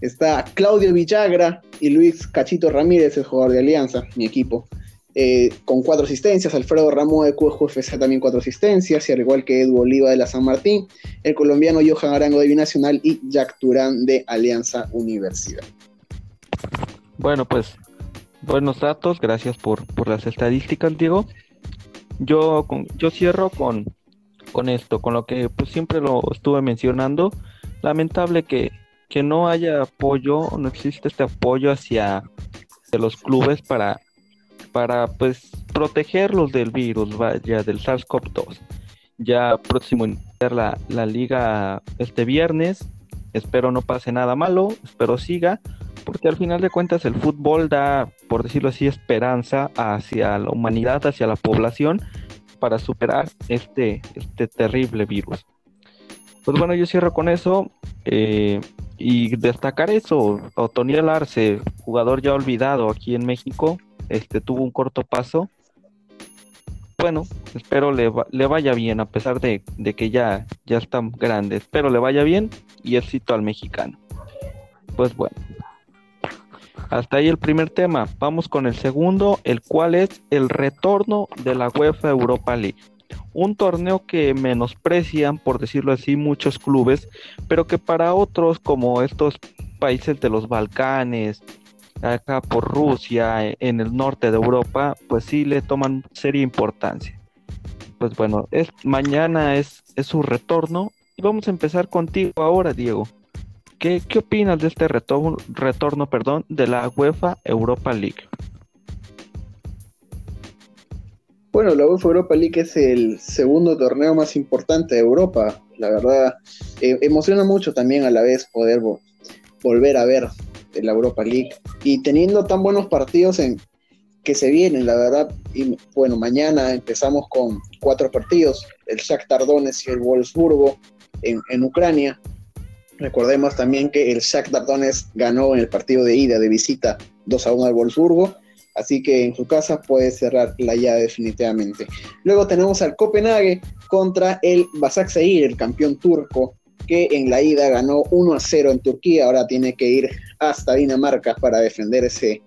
S3: Está Claudio Villagra y Luis Cachito Ramírez, el jugador de Alianza, mi equipo. Eh, con cuatro asistencias, Alfredo Ramos de QFC también cuatro asistencias, y al igual que Edu Oliva de la San Martín, el colombiano Johan Arango de Binacional y Jack Turán de Alianza Universidad.
S1: Bueno, pues buenos datos, gracias por, por las estadísticas, Diego. Yo, yo cierro con, con esto, con lo que pues, siempre lo estuve mencionando. Lamentable que, que no haya apoyo, no existe este apoyo hacia de los clubes para para pues protegerlos del virus, vaya, del SARS-CoV-2. Ya próximo la, la liga este viernes, espero no pase nada malo, espero siga, porque al final de cuentas el fútbol da, por decirlo así, esperanza hacia la humanidad, hacia la población, para superar este, este terrible virus. Pues bueno, yo cierro con eso. Eh, y destacar eso, Otoniel Arce, jugador ya olvidado aquí en México, este, tuvo un corto paso. Bueno, espero le, le vaya bien, a pesar de, que ya, ya está grande. Espero le vaya bien y éxito al mexicano. Pues bueno, hasta ahí el primer tema. Vamos con el segundo, el cual es el retorno de la UEFA Europa League. Un torneo que menosprecian, por decirlo así, muchos clubes, pero que para otros, como estos países de los Balcanes, acá por Rusia, en el norte de Europa, pues sí le toman seria importancia. Pues bueno, es, mañana es, es su retorno y vamos a empezar contigo ahora, Diego. ¿Qué, qué opinas de este retorno, retorno perdón, de la UEFA Europa League?
S3: Bueno, la UEFA Europa League es el segundo torneo más importante de Europa. La verdad, eh, emociona mucho también a la vez poder volver a ver la Europa League y teniendo tan buenos partidos que se vienen, la verdad. Y bueno, mañana empezamos con cuatro partidos, el Shakhtar Donetsk y el Wolfsburgo en, en Ucrania. Recordemos también que el Shakhtar Donetsk ganó en el partido de ida de visita 2 a 1 al Wolfsburgo, así que en su casa puede cerrar la llave definitivamente. Luego tenemos al Copenhague contra el Basaksehir, el campeón turco, que en la ida ganó 1 a 0 en Turquía, ahora tiene que ir hasta Dinamarca para defender ese,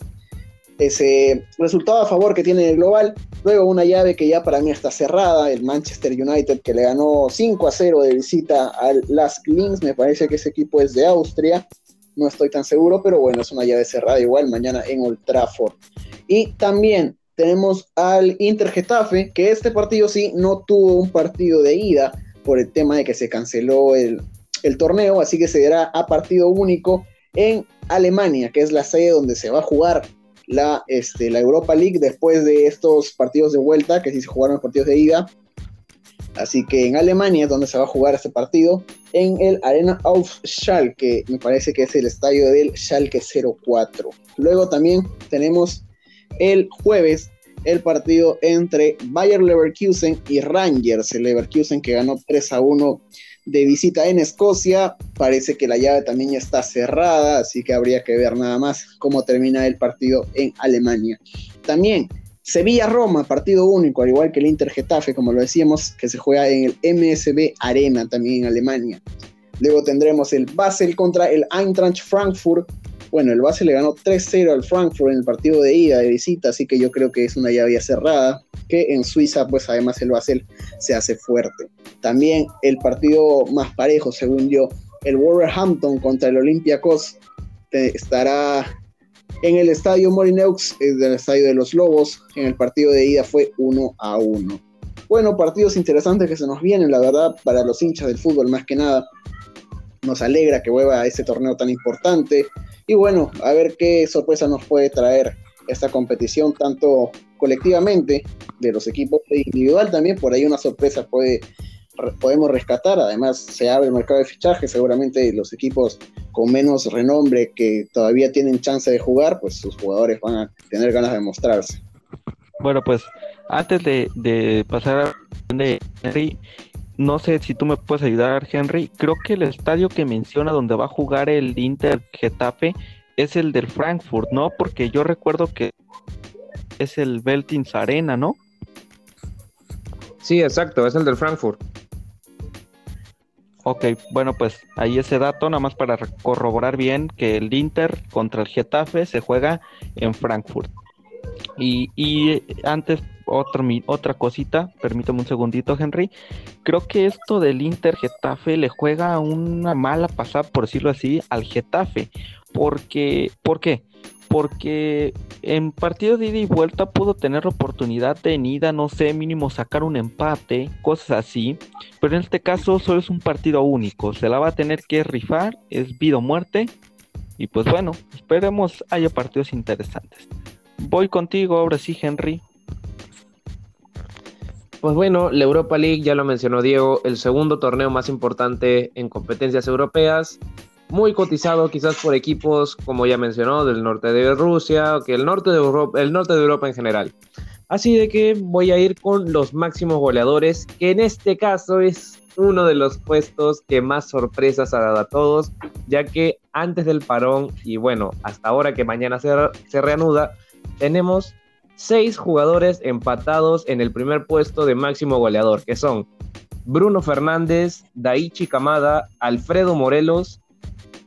S3: ese resultado a favor que tiene el global. Luego una llave que ya para mí está cerrada, el Manchester United que le ganó 5 a 0 de visita al Lask Links, me parece que ese equipo es de Austria, no estoy tan seguro, pero bueno, es una llave cerrada igual mañana en Old Trafford. Y también tenemos al Inter Getafe, que este partido sí no tuvo un partido de ida por el tema de que se canceló el, el torneo, así que se dará a partido único en Alemania, que es la sede donde se va a jugar la, este, la Europa League después de estos partidos de vuelta, que sí se jugaron los partidos de ida. Así que en Alemania es donde se va a jugar este partido, en el Arena auf Schalke, me parece que es el estadio del Schalke 04. Luego también tenemos el jueves el partido entre Bayer Leverkusen y Rangers, el Leverkusen que ganó 3 a 1 de visita en Escocia. Parece que la llave también ya está cerrada, así que habría que ver nada más cómo termina el partido en Alemania. También Sevilla-Roma, partido único, al igual que el Inter-Getafe, como lo decíamos, que se juega en el MSB Arena, también en Alemania. Luego tendremos el Basel contra el Eintracht Frankfurt, bueno, el Basel le ganó 3-0 al Frankfurt en el partido de ida, de visita, así que yo creo que es una llave cerrada, que en Suiza, pues además el Basel se hace fuerte. También el partido más parejo, según yo, el Wolverhampton contra el Olympiacos estará en el estadio Morineux, eh, del estadio de los Lobos, en el partido de ida fue 1 a 1. Bueno, partidos interesantes que se nos vienen, la verdad, para los hinchas del fútbol más que nada. Nos alegra que vuelva a este torneo tan importante. Y bueno, a ver qué sorpresa nos puede traer esta competición, tanto colectivamente de los equipos individual también. Por ahí una sorpresa puede podemos rescatar. Además, se abre el mercado de fichaje. Seguramente los equipos con menos renombre que todavía tienen chance de jugar, pues sus jugadores van a tener ganas de mostrarse.
S1: Bueno, pues antes de, pasar a de Henry, no sé si tú me puedes ayudar, Henry. Creo que el estadio que menciona donde va a jugar el Inter Getafe es el del Frankfurt, ¿no? Porque yo recuerdo que es el Beltins Arena, ¿no?
S2: Sí, exacto, es el del Frankfurt.
S1: Ok, bueno, pues ahí ese dato, nada más para corroborar bien que el Inter contra el Getafe se juega en Frankfurt. Y, y antes, otra, otra cosita, permítame un segundito, Henry. Creo que esto del Inter Getafe le juega una mala pasada, por decirlo así, al Getafe. Porque, ¿Por qué? porque en partido de ida y vuelta pudo tener oportunidad de ida, no sé, mínimo sacar un empate, cosas así, pero en este caso solo es un partido único, se la va a tener que rifar, es vida o muerte, y pues bueno, esperemos haya partidos interesantes. Voy contigo ahora sí, Henry.
S2: Pues bueno, la Europa League, ya lo mencionó Diego, el segundo torneo más importante en competencias europeas muy cotizado quizás por equipos, como ya mencionó, del norte de Rusia, o que el norte de Europa, el norte de Europa en general. Así de que voy a ir con los máximos goleadores, que en este caso es uno de los puestos que más sorpresas ha dado a todos, ya que antes del parón y bueno, hasta ahora que mañana se, se reanuda, tenemos seis jugadores empatados en el primer puesto de máximo goleador, que son Bruno Fernández, Daichi Kamada, Alfredo Morelos,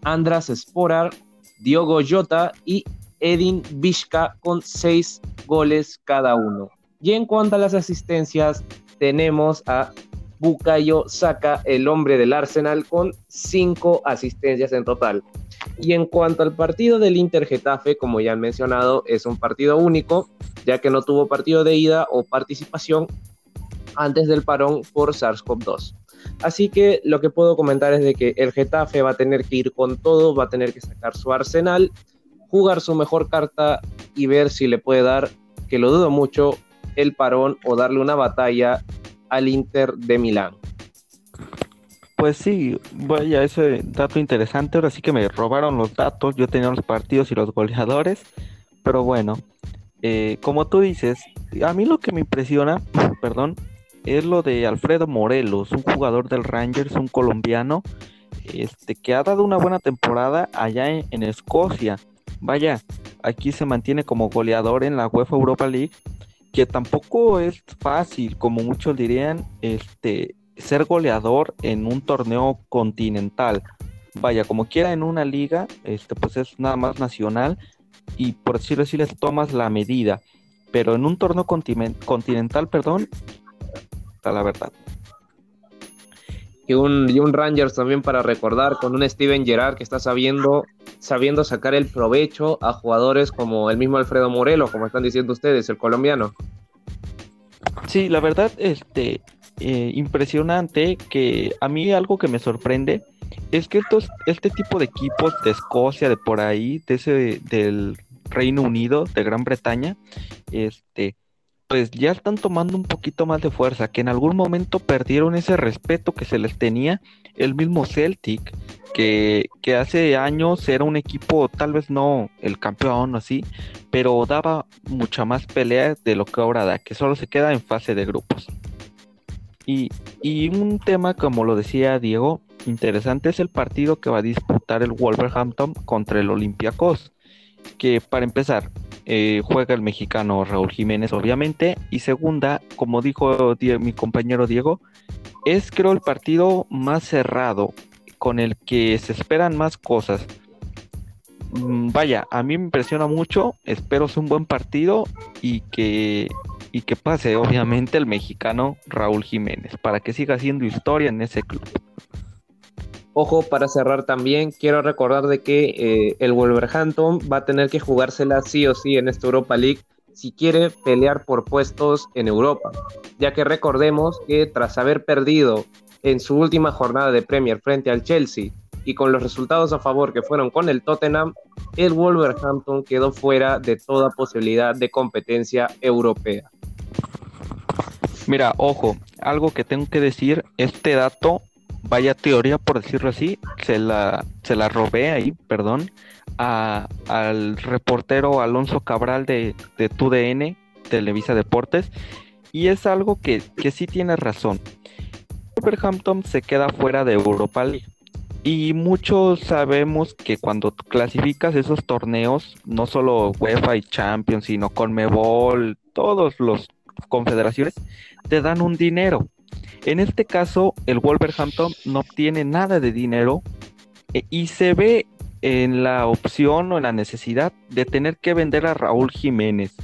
S2: Andras Sporar, Diogo Jota y Edin Vizca con seis goles cada uno. Y en cuanto a las asistencias, tenemos a Bukayo Saka, el hombre del Arsenal, con cinco asistencias en total. Y en cuanto al partido del Inter Getafe, como ya han mencionado, es un partido único, ya que no tuvo partido de ida o participación antes del parón por SARS-CoV-2. Así que lo que puedo comentar es de que el Getafe va a tener que ir con todo, va a tener que sacar su arsenal, jugar su mejor carta y ver si le puede dar, que lo dudo mucho, el parón o darle una batalla al Inter de Milán.
S1: Pues sí, vaya, ese dato interesante. Ahora sí que me robaron los datos. Yo tenía los partidos y los goleadores. Pero bueno, eh, como tú dices, a mí lo que me impresiona, perdón, es lo de Alfredo Morelos, un jugador del Rangers, un colombiano, este, que ha dado una buena temporada allá en, Escocia. Vaya, aquí se mantiene como goleador en la UEFA Europa League, que tampoco es fácil, como muchos dirían, este, ser goleador en un torneo continental. Vaya, como quiera en una liga, este, pues es nada más nacional y por decirlo así les tomas la medida. Pero en un torneo continental, perdón, la verdad.
S2: Y un, y un Rangers también para recordar con un Steven Gerrard que está sabiendo, sabiendo sacar el provecho a jugadores como el mismo Alfredo Morelo, como están diciendo ustedes, el colombiano.
S1: Sí, la verdad, este, eh, impresionante que a mí algo que me sorprende es que estos, este tipo de equipos de Escocia, de por ahí, de ese, del Reino Unido, de Gran Bretaña, este, pues ya están tomando un poquito más de fuerza, que en algún momento perdieron ese respeto que se les tenía el mismo Celtic, que, que hace años era un equipo, tal vez no el campeón o así, pero daba mucha más pelea de lo que ahora da, que solo se queda en fase de grupos. Y, un tema, como lo decía Diego, interesante es el partido que va a disputar el Wolverhampton contra el Olympiacos, que para empezar, eh, juega el mexicano Raúl Jiménez, obviamente. Y segunda, como dijo mi compañero Diego, es creo el partido más cerrado, con el que se esperan más cosas. Mm, vaya, a mí me impresiona mucho, espero sea un buen partido y que, y que pase obviamente el mexicano Raúl Jiménez, para que siga haciendo historia en ese club.
S2: Ojo, para cerrar también, quiero recordar de que eh, el Wolverhampton va a tener que jugársela sí o sí en esta Europa League si quiere pelear por puestos en Europa, ya que recordemos que tras haber perdido en su última jornada de Premier frente al Chelsea y con los resultados a favor que fueron con el Tottenham, el Wolverhampton quedó fuera de toda posibilidad de competencia europea.
S1: Mira, ojo, algo que tengo que decir, este dato, vaya teoría por decirlo así, se la, se la robé ahí, perdón, al reportero Alonso Cabral de, de TUDN, Televisa Deportes, y es algo que, que sí tiene razón. Wolverhampton se queda fuera de Europa League. Y muchos sabemos que cuando clasificas esos torneos, no solo UEFA y Champions, sino Conmebol, todos los confederaciones, te dan un dinero. En este caso, el Wolverhampton no obtiene nada de dinero eh, y se ve en la opción o en la necesidad de tener que vender a Raúl Jiménez.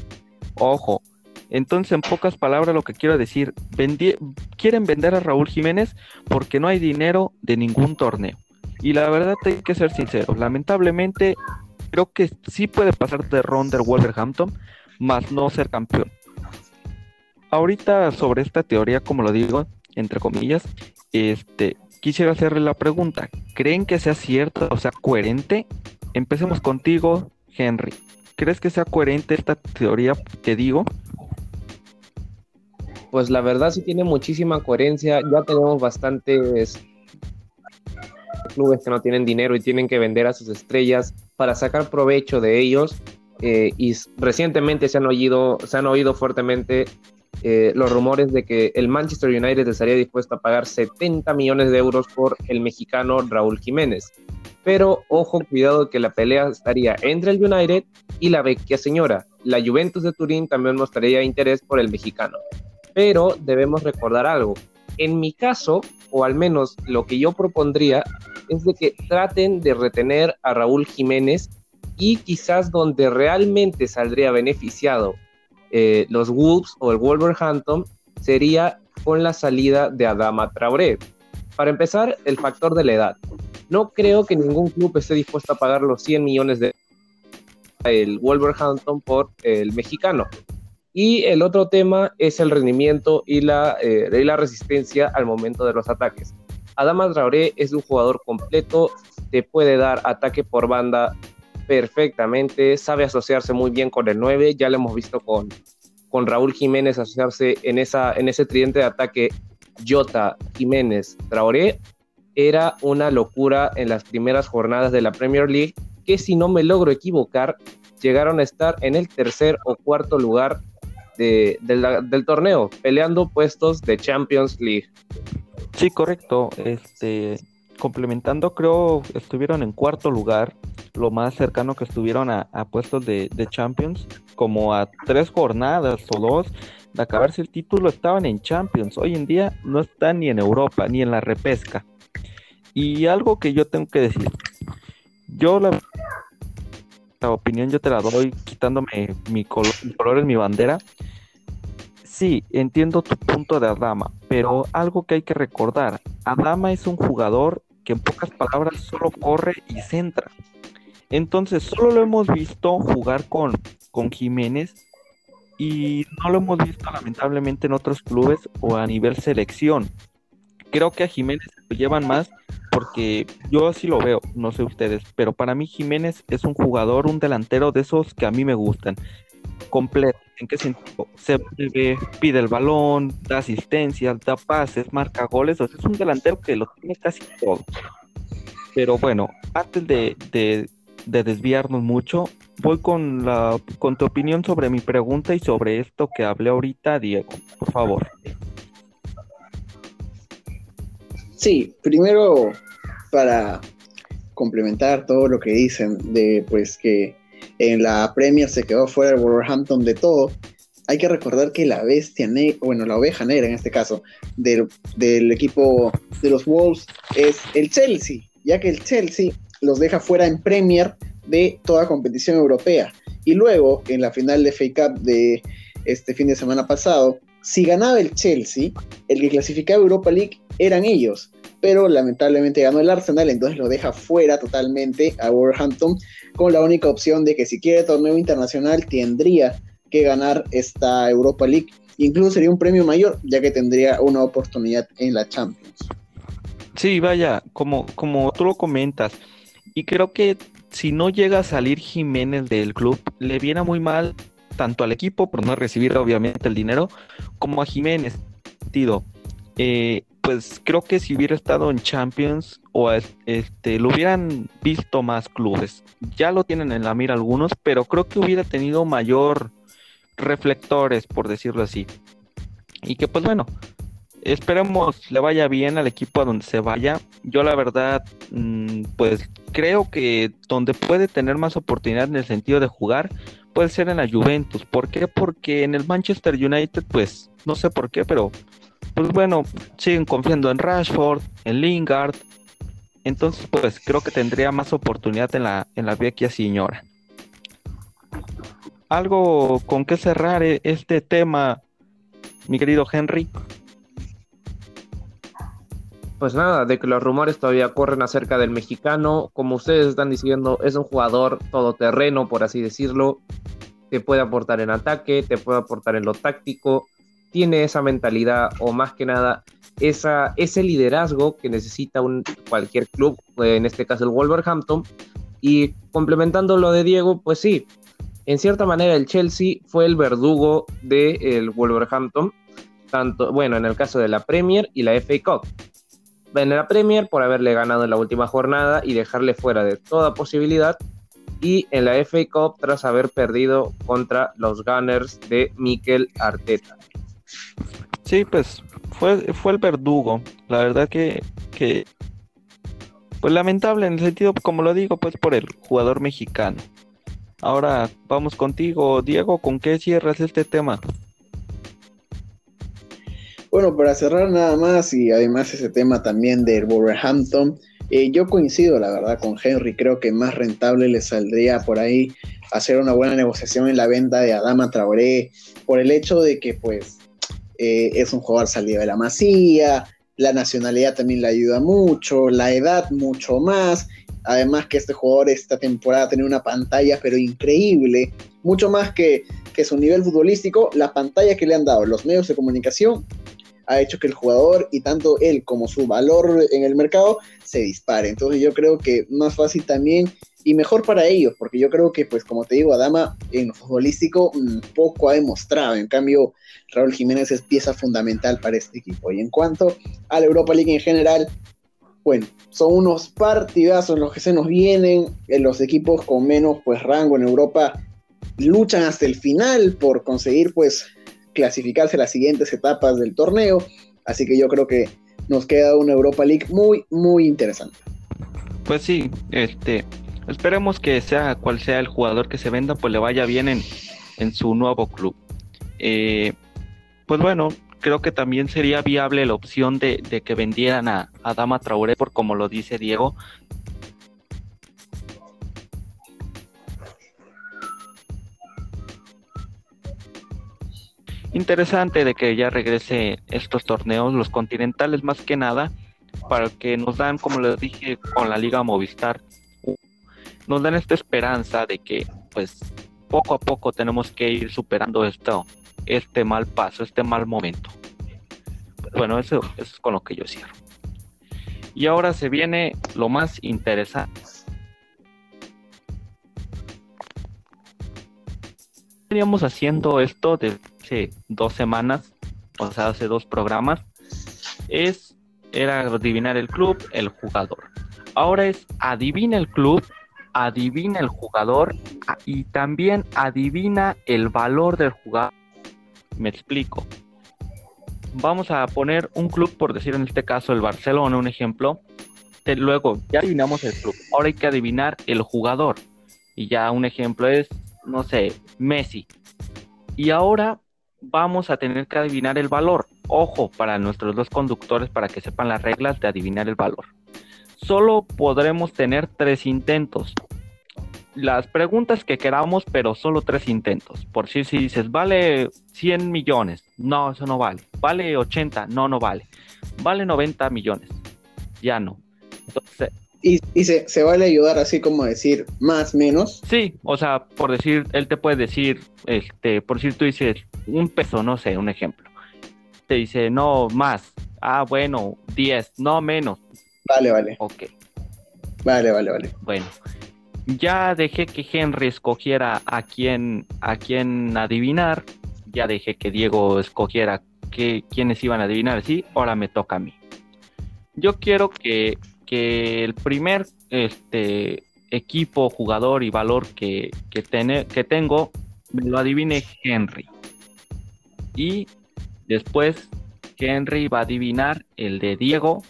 S1: Ojo, entonces en pocas palabras lo que quiero decir, quieren vender a Raúl Jiménez porque no hay dinero de ningún torneo. Y la verdad hay que ser sincero, lamentablemente creo que sí puede pasar de ronda Wolverhampton, más no ser campeón. Ahorita sobre esta teoría, como lo digo, entre comillas, este, quisiera hacerle la pregunta, ¿creen que sea cierto o sea coherente? Empecemos contigo, Henry. ¿Crees que sea coherente esta teoría que digo?
S2: Pues la verdad sí tiene muchísima coherencia. Ya tenemos bastantes clubes que no tienen dinero y tienen que vender a sus estrellas para sacar provecho de ellos. Eh, y recientemente se han oído, se han oído fuertemente eh, los rumores de que el Manchester United estaría dispuesto a pagar 70 millones de euros por el mexicano Raúl Jiménez. Pero ojo, cuidado que la pelea estaría entre el United y la vecchia señora. La Juventus de Turín también mostraría interés por el mexicano. Pero debemos recordar algo. En mi caso, o al menos lo que yo propondría, es de que traten de retener a Raúl Jiménez y quizás donde realmente saldría beneficiado eh, los Wolves o el Wolverhampton sería con la salida de Adama Traoré. Para empezar, el factor de la edad. No creo que ningún club esté dispuesto a pagar los 100 millones de el Wolverhampton por el mexicano. Y el otro tema es el rendimiento y la, eh, la resistencia al momento de los ataques. Adama Traoré es un jugador completo, te puede dar ataque por banda perfectamente, sabe asociarse muy bien con el 9, ya lo hemos visto con, con Raúl Jiménez asociarse en, esa, en ese tridente de ataque Jota, Jiménez, Traoré, era una locura en las primeras jornadas de la Premier League, que si no me logro equivocar, llegaron a estar en el tercer o cuarto lugar de, del torneo, peleando puestos de Champions League.
S1: Sí, correcto. Este, complementando, creo estuvieron en cuarto lugar, lo más cercano que estuvieron a, puestos de, Champions, como a tres jornadas o dos de acabarse el título, estaban en Champions. Hoy en día no están ni en Europa, ni en la repesca. Y algo que yo tengo que decir, yo la, opinión yo te la doy quitándome mi color, mi color en mi bandera. Sí, entiendo tu punto de Adama, pero algo que hay que recordar, Adama es un jugador que en pocas palabras solo corre y centra. Entonces, solo lo hemos visto jugar con, con Jiménez y no lo hemos visto lamentablemente en otros clubes o a nivel selección. Creo que a Jiménez lo llevan más porque yo así lo veo, no sé ustedes, pero para mí Jiménez es un jugador, un delantero de esos que a mí me gustan, completo. ¿En qué sentido? Se pide el balón, da asistencia, da pases, marca goles. O sea, es un delantero que lo tiene casi todo. Pero bueno, antes de, de, desviarnos mucho, voy con, la, con tu opinión sobre mi pregunta y sobre esto que hablé ahorita, Diego. Por favor.
S3: Sí, primero para complementar todo lo que dicen de pues que en la Premier se quedó fuera el Wolverhampton de todo. Hay que recordar que la bestia negra, bueno, la oveja negra en este caso, del, equipo de los Wolves es el Chelsea, ya que el Chelsea los deja fuera en Premier de toda competición europea. Y luego, en la final de FA Cup de este fin de semana pasado, si ganaba el Chelsea, el que clasificaba Europa League eran ellos. pero lamentablemente ganó el Arsenal, entonces lo deja fuera totalmente a Wolverhampton, con la única opción de que si quiere torneo internacional tendría que ganar esta Europa League. Incluso sería un premio mayor, ya que tendría una oportunidad en la Champions.
S1: Sí, vaya, como, como tú lo comentas, y creo que si no llega a salir Jiménez del club, le viene muy mal tanto al equipo por no recibir obviamente el dinero, como a Jiménez. Eh, pues creo que si hubiera estado en Champions o este lo hubieran visto más clubes. Ya lo tienen en la mira algunos, pero creo que hubiera tenido mayor reflectores, por decirlo así. Y que pues bueno, esperemos le vaya bien al equipo a donde se vaya. Yo la verdad, mm, pues creo que donde puede tener más oportunidad en el sentido de jugar puede ser en la Juventus. ¿Por qué? Porque en el Manchester United, pues no sé por qué, pero pues bueno, siguen confiando en Rashford, en Lingard. Entonces, pues creo que tendría más oportunidad en la, en la vecchia señora. Algo con que cerrar e-, este tema, mi querido Henry
S2: pues nada, de que los rumores todavía corren acerca del mexicano. Como ustedes están diciendo, es un jugador todoterreno, por así decirlo. Te puede aportar en ataque, te puede aportar en lo táctico. Tiene esa mentalidad, o más que nada, esa, ese liderazgo que necesita un, cualquier club, en este caso el Wolverhampton. Y complementando lo de Diego, pues sí, en cierta manera el Chelsea fue el verdugo del Wolverhampton, tanto, bueno, en el caso de la Premier y la FA Cup en la Premier por haberle ganado en la última jornada y dejarle fuera de toda posibilidad. Y en la FA Cup tras haber perdido contra los Gunners de Mikel Arteta.
S1: Sí, pues fue, fue el verdugo. La verdad que, pues lamentable en el sentido, como lo digo, pues por el jugador mexicano. Ahora vamos contigo, Diego, ¿con qué cierras este tema?
S3: Bueno, para cerrar nada más y además ese tema también del Wolverhampton, eh, yo coincido la verdad con Henry, creo que más rentable le saldría por ahí hacer una buena negociación en la venta de Adama Traoré por el hecho de que pues eh, es un jugador salido de la masía, la nacionalidad también le ayuda mucho, la edad mucho más, además que este jugador esta temporada tiene una pantalla pero increíble, mucho más que, que su nivel futbolístico, la pantalla que le han dado los medios de comunicación ha hecho que el jugador y tanto él como su valor en el mercado se dispare. Entonces yo creo que más fácil también y mejor para ellos, porque yo creo que, pues como te digo, Adama en futbolístico mm, poco ha demostrado. En cambio, Raúl Jiménez es pieza fundamental para este equipo. Y en cuanto a la Europa League en general, bueno, son unos partidazos los que se nos vienen. En eh, los equipos con menos pues rango en Europa luchan hasta el final por conseguir pues clasificarse las siguientes etapas del torneo. Así que yo creo que nos queda una Europa League muy, muy interesante.
S1: Pues sí, este, esperemos que sea cual sea el jugador que se venda, pues le vaya bien en, en su nuevo club. Eh, pues bueno, creo que también sería viable la opción de, que vendieran a, a, Dama Traoré, por como lo dice Diego, interesante de que ya regrese estos torneos, los continentales más que nada, para que nos dan, como les dije, con la Liga Movistar, nos dan esta esperanza de que, pues, poco a poco tenemos que ir superando esto, este mal paso, este mal momento. Bueno, eso, es con lo que yo cierro. Y ahora se viene lo más interesante. Veníamos haciendo esto de dos semanas, o sea, hace dos programas, es era adivinar el club, el jugador. Ahora es adivina el club, adivina el jugador y también adivina el valor del jugador. Me explico. Vamos a poner un club, por decir en este caso el Barcelona, un ejemplo. Luego ya adivinamos el club. Ahora hay que adivinar el jugador. Y ya un ejemplo es, no sé, Messi. Y ahora vamos a tener que adivinar el valor. Ojo para nuestros dos conductores para que sepan las reglas de adivinar el valor. Solo podremos tener tres intentos. Las preguntas que queramos, pero solo tres intentos. Por si, si dices, vale 100 millones. No, eso no vale. Vale 80. No, no vale. Vale 90 millones. ya no. Entonces,
S3: Y, y se, se vale ayudar así como decir más, menos.
S1: sí, o sea, por decir, él te puede decir, este, por decir tú dices un peso, no sé, un ejemplo. Te dice, no, más. Ah, bueno, 10, no menos.
S3: Vale, vale,
S1: Ok,
S3: vale, vale, vale.
S1: bueno. Ya dejé que Henry escogiera a quién, a quién adivinar. Ya dejé que Diego escogiera qué, quiénes iban a adivinar. Sí, ahora me toca a mí. Yo quiero que, que el primer este, equipo, jugador y valor que, que, que tengo me lo adivine Henry. Y después Henry va a adivinar el de Diego.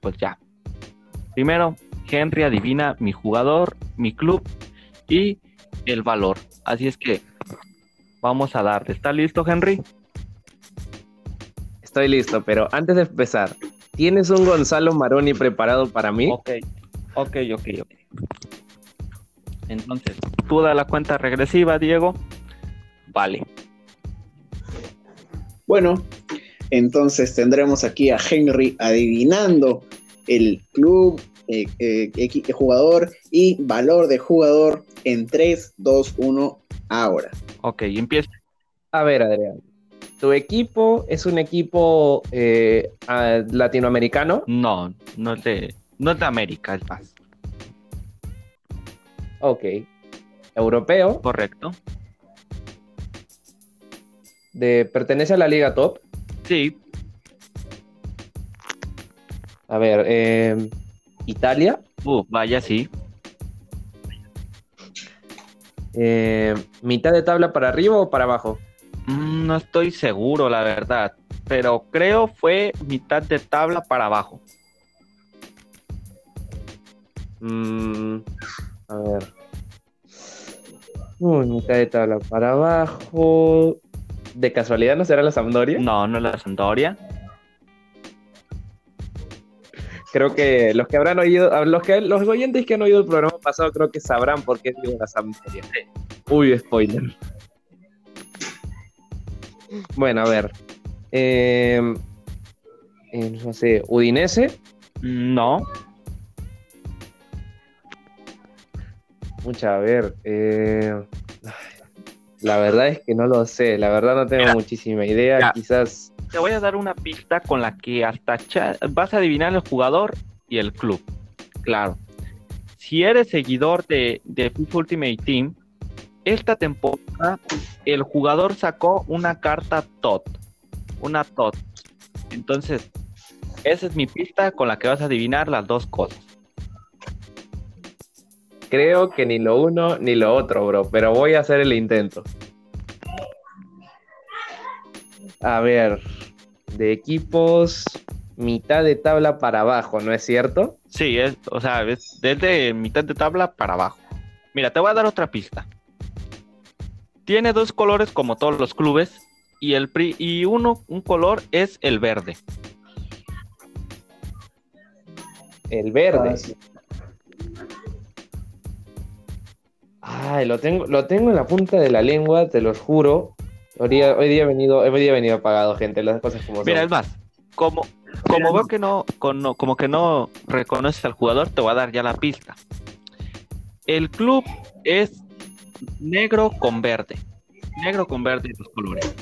S1: Pues ya. Primero, Henry adivina mi jugador, mi club y el valor. Así es que vamos a darle. ¿Está listo, Henry?
S2: Estoy listo, pero antes de empezar, ¿tienes un Gonzalo Maroni preparado para mí?
S1: Ok, ok, ok, ok. Entonces, tú da la cuenta regresiva, Diego. Vale.
S3: Bueno, entonces tendremos aquí a Henry adivinando el club, eh, eh, jugador y valor de jugador en 3, 2, 1, ahora.
S1: Ok, empieza.
S2: A ver, Adrián. ¿Tu equipo es un equipo eh, latinoamericano?
S1: No, no es de, no es de América, es más.
S2: Ok. ¿Europeo?
S1: Correcto.
S2: De, ¿Pertenece a la Liga Top?
S1: Sí,
S2: A ver, eh, ¿Italia?
S1: uh, vaya, sí.
S2: Eh, ¿Mitad de tabla para arriba o para abajo?
S1: Mm, No estoy seguro, la verdad. Pero creo fue mitad de tabla para abajo.
S2: Mm, a ver. Uy, mitad de tabla para abajo. ¿De casualidad no será la Sampdoria?
S1: No, no es la Sampdoria.
S2: Creo que los que habrán oído, los que los oyentes que han oído el programa pasado creo que sabrán por qué digo la Sampdoria. Uy, spoiler. Bueno, a ver. Eh, eh, no sé, Udinese.
S1: No.
S2: Mucha, a ver. eh, la verdad es que no lo sé. La verdad no tengo
S1: Mira,
S2: muchísima idea.
S1: ya.
S2: Quizás.
S1: Te voy a dar una pista con la que hasta vas a adivinar el jugador y el club. Claro. Si eres seguidor de, de FIFA Ultimate Team, esta temporada el jugador sacó una carta TOT. Una TOT. Entonces, esa es mi pista con la que vas a adivinar las dos cosas.
S2: Creo que ni lo uno ni lo otro, bro. Pero voy a hacer el intento. A ver. De equipos. Mitad de tabla para abajo, ¿no es cierto?
S1: Sí, es, o sea, es desde mitad de tabla para abajo. Mira, te voy a dar otra pista. Tiene dos colores como todos los clubes y el pri- y uno un color es el verde.
S2: El verde.
S3: Ah, sí.
S2: Ay, lo tengo, lo tengo en la punta de la lengua, te lo juro. Hoy día, hoy día he venido, hoy día he venido apagado, gente, las cosas como
S1: Mira,
S2: son.
S1: es más, como como veo que no, como que no reconoces al jugador, te voy a dar ya la pista. El club es negro con verde. Negro con verde los colores.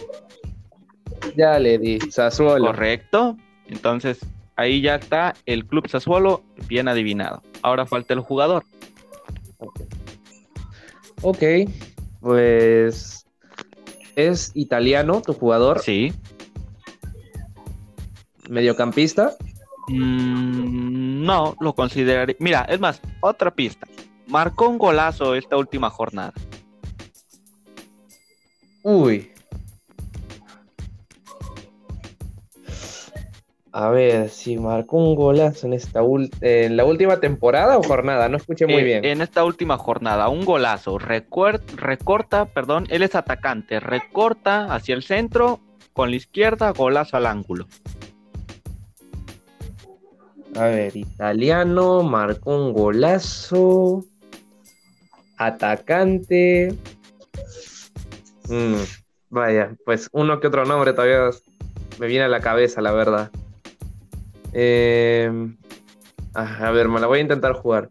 S2: Ya le di, Sassuolo.
S1: Correcto. Entonces, ahí ya está el club Sassuolo bien adivinado. Ahora falta el jugador.
S2: Ok. Ok, pues es italiano tu jugador,
S1: Sí.
S2: mediocampista.
S1: Mm, no, lo consideraré. Mira, es más, otra pista. Marcó un golazo esta última jornada.
S2: Uy. A ver, si marcó un golazo en esta en la última temporada o jornada, no escuché muy
S1: Eh,
S2: bien.
S1: En esta última jornada, un golazo. Recuer- recorta, perdón, él es atacante. Recorta hacia el centro, con la izquierda, golazo al ángulo.
S2: A ver, italiano, marcó un golazo. Atacante. Mm, vaya, pues uno que otro nombre todavía me viene a la cabeza, la verdad. Eh, ah, a ver, me la voy a intentar jugar.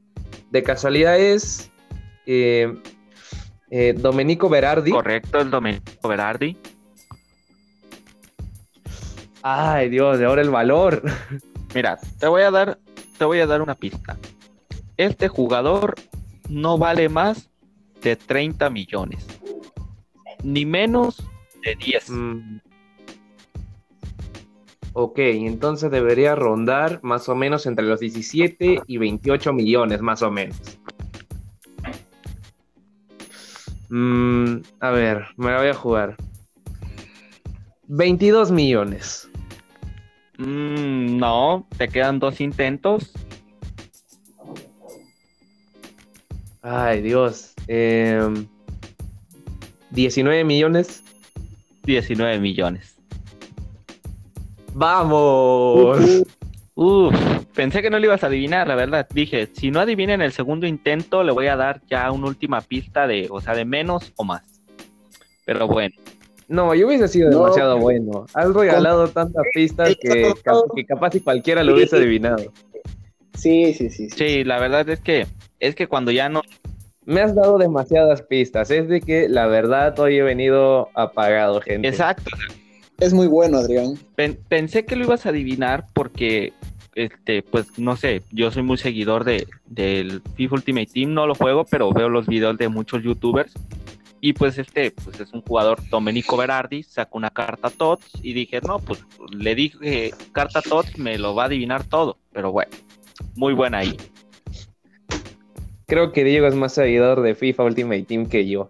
S2: De casualidad es eh, eh, Domenico Berardi.
S1: Correcto, el Domenico Berardi.
S2: Ay, Dios, de ahora el valor.
S1: Mira, te voy a dar, te voy a dar una pista. Este jugador no vale más de 30 millones. Ni menos de 10.
S2: Mm. Ok, entonces debería rondar más o menos entre los 17 y 28 millones, más o menos. Mm, a ver, me la voy a jugar. 22 millones.
S1: Mm, no, te quedan dos intentos.
S2: Ay, Dios. Em, 19 millones.
S1: 19 millones.
S2: ¡Vamos!
S1: Uf, pensé que no lo ibas a adivinar, la verdad. Dije, si no adivina en el segundo intento, le voy a dar ya una última pista de, o sea, de menos o más. Pero bueno,
S2: No, yo hubiese sido
S3: No,
S2: demasiado
S3: pero-
S2: bueno. Has regalado tantas pistas que, que capaz si cualquiera lo hubiese adivinado.
S3: Sí, sí, sí. sí.
S1: sí, la verdad es que es que cuando ya no
S2: Me has dado demasiadas pistas. Es de que la verdad hoy he venido apagado, gente.
S1: Exacto,
S3: Es muy bueno, Adrián.
S1: pen- pensé que lo ibas a adivinar porque este, pues no sé, yo soy muy seguidor de del FIFA Ultimate Team, no lo juego, pero veo los videos de muchos youtubers y pues este, pues es un jugador Domenico Berardi, sacó una carta TOTS y dije, no, pues le dije carta TOTS, me lo va a adivinar todo, pero bueno, muy buena ahí.
S2: Creo que Diego es más seguidor de FIFA Ultimate Team que yo.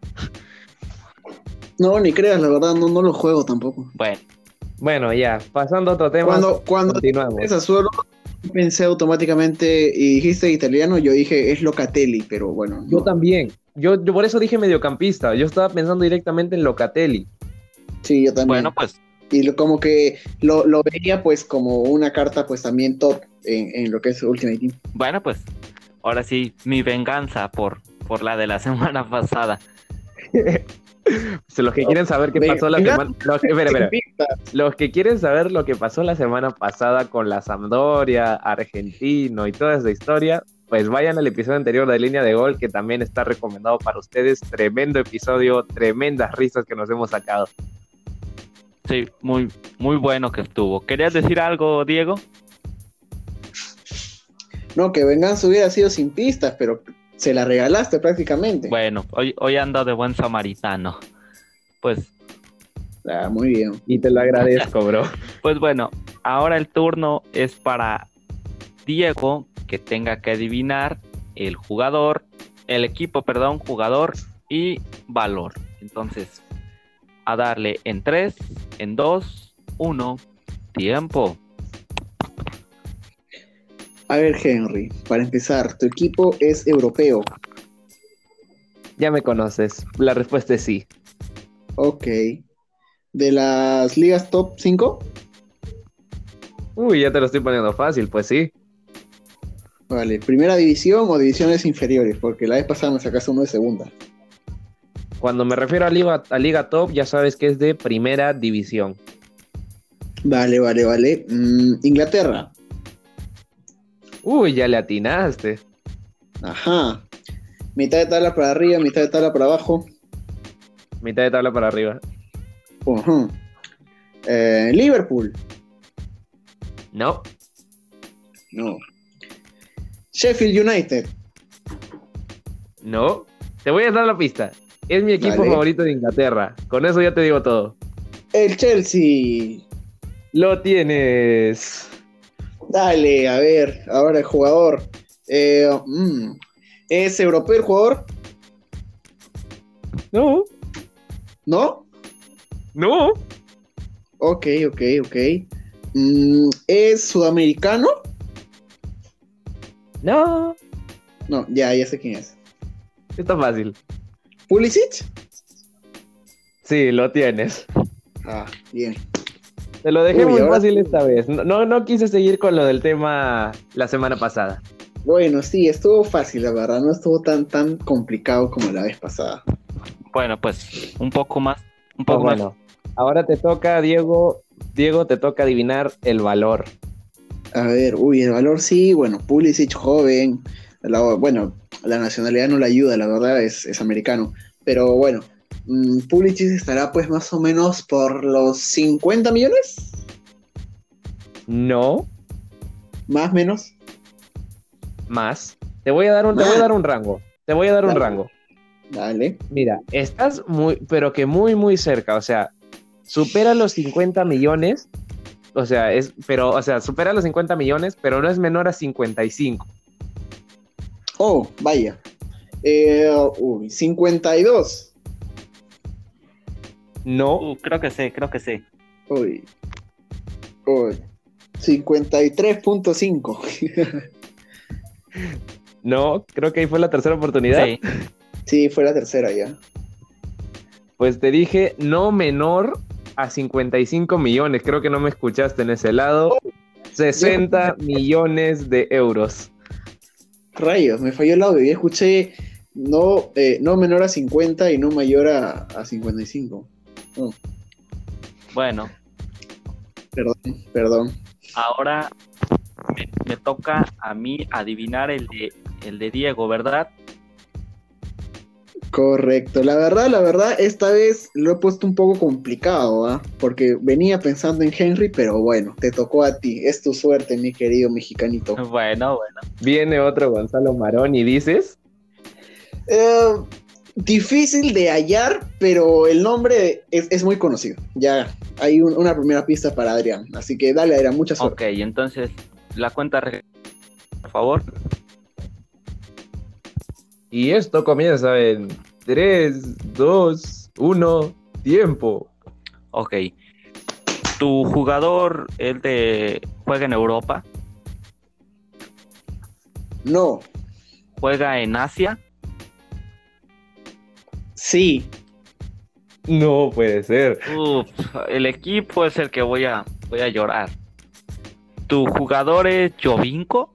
S3: No, ni creas, la verdad, no, no lo juego tampoco.
S1: Bueno,
S2: Bueno, ya, pasando a otro tema.
S3: Cuando, cuando
S2: continuamos.
S3: esa solo pensé automáticamente y dijiste italiano, yo dije es Locatelli, pero bueno.
S2: Yo también. Yo, yo por eso dije mediocampista. Yo estaba pensando directamente en Locatelli.
S3: Sí, yo también.
S1: bueno, pues
S3: Y lo- como que lo, lo veía pues como una carta pues también top en, en lo que es Ultimate Team.
S1: Bueno, pues ahora sí, mi venganza por, por la de la semana pasada.
S2: Los que quieren saber qué pasó la semana. Los, espera, espera. Los que quieren saber lo que pasó la semana pasada con la Sampdoria, Argentino y toda esa historia, pues vayan al episodio anterior de Línea de Gol, que también está recomendado para ustedes. Tremendo episodio, tremendas risas que nos hemos sacado.
S1: Sí, muy, muy bueno que estuvo. ¿Querías decir algo, Diego?
S3: No, que Venganza hubiera sido sin pistas, pero se la regalaste prácticamente.
S1: Bueno, hoy, hoy ando de buen samaritano. Pues,
S3: Ah, muy bien.
S2: Y te lo agradezco, bro.
S1: pues bueno, ahora el turno es para Diego, que tenga que adivinar el jugador, el equipo, perdón, jugador y valor. Entonces, a darle en 3, en 2, 1, tiempo.
S3: A ver, Henry, para empezar, tu equipo es europeo.
S2: Ya me conoces. La respuesta es sí.
S3: Ok. ¿De las ligas top 5?
S2: Uy, ya te lo estoy poniendo fácil, pues sí.
S3: Vale. ¿Primera división o divisiones inferiores? Porque la vez pasada me sacaste uno de segunda.
S2: Cuando me refiero a Liga, a Liga Top, ya sabes que es de primera división.
S3: Vale, vale, vale. Mm, Inglaterra.
S2: Uy, ya le atinaste.
S3: Ajá. Mitad de tabla para arriba, mitad de tabla para abajo.
S2: Mitad de tabla para arriba.
S3: Ujú. Eh, Liverpool.
S2: No.
S3: No. Sheffield United.
S2: No. Te voy a dar la pista. Es mi equipo
S3: Dale.
S2: favorito de Inglaterra. Con eso ya te digo todo.
S3: El Chelsea.
S2: Lo tienes.
S3: Dale, a ver, ahora el jugador. Eh, mm, ¿Es europeo el jugador?
S2: No.
S3: ¿No?
S2: No.
S3: Ok, ok, ok. Mm, ¿Es sudamericano?
S2: No.
S3: No, ya, ya sé quién es.
S2: Está fácil.
S3: ¿Pulisic?
S2: Sí, lo tienes.
S3: Ah, bien.
S2: Te lo dejé
S3: Uy,
S2: muy
S3: ahora-
S2: fácil esta vez. No, no, quise seguir con lo del tema la semana pasada.
S3: Bueno, sí, estuvo fácil, la verdad. No estuvo tan, tan complicado como la vez pasada.
S1: Bueno, pues un poco más, un
S2: Pues
S1: poco más.
S2: bueno, ahora te toca, Diego. Diego, te toca adivinar el valor.
S3: A ver, uy, el valor sí, bueno, Pulisic joven, la- bueno, la nacionalidad no le ayuda, la verdad, es, es americano, pero bueno, Pulisic estará pues más o menos por los 50 millones,
S2: No,
S3: más menos.
S2: más. Te voy a dar un, te voy a dar un rango. Te voy a dar un rango.
S3: Dale.
S2: Mira, estás muy, pero que muy, muy cerca. O sea, supera los 50 millones. O sea, es, pero, o sea, supera los 50 millones, pero no es menor a 55.
S3: Oh, vaya. Eh, uy, 52.
S2: No,
S1: Uh, creo que sé, creo que sé.
S3: Uy. Uy. 53.5.
S2: no, creo que ahí fue la tercera oportunidad.
S1: Sí.
S3: sí, fue la tercera ya.
S2: Pues te dije no menor a 55 millones. Creo que no me escuchaste en ese lado. 60 millones de euros.
S3: Rayos, me falló el audio. Ya escuché no, eh, no menor a 50 y no mayor a, a 55.
S1: Bueno,
S3: Perdón, perdón.
S1: ahora me, me toca a mí adivinar el de, el de Diego, ¿verdad?
S3: Correcto. La verdad, la verdad, esta vez lo he puesto un poco complicado, ¿ah? Porque venía pensando en Henry, pero bueno, te tocó a ti. Es tu suerte, mi querido mexicanito.
S1: Bueno, bueno.
S2: Viene otro Gonzalo Marón y dices.
S3: Eh, difícil de hallar, pero el nombre es, es muy conocido. Ya hay un- una primera pista para Adrián. Así que dale, Adrián, mucha suerte.
S1: Ok, entonces la cuenta, por favor.
S2: Y esto comienza en 3, 2, 1, tiempo.
S1: Ok. ¿Tu jugador, el de juega en Europa?
S3: No,
S1: ¿Juega en Asia?
S3: Sí,
S2: No puede ser.
S1: Uf, el equipo es el que voy a, voy a llorar. ¿Tu jugador es Jovinko?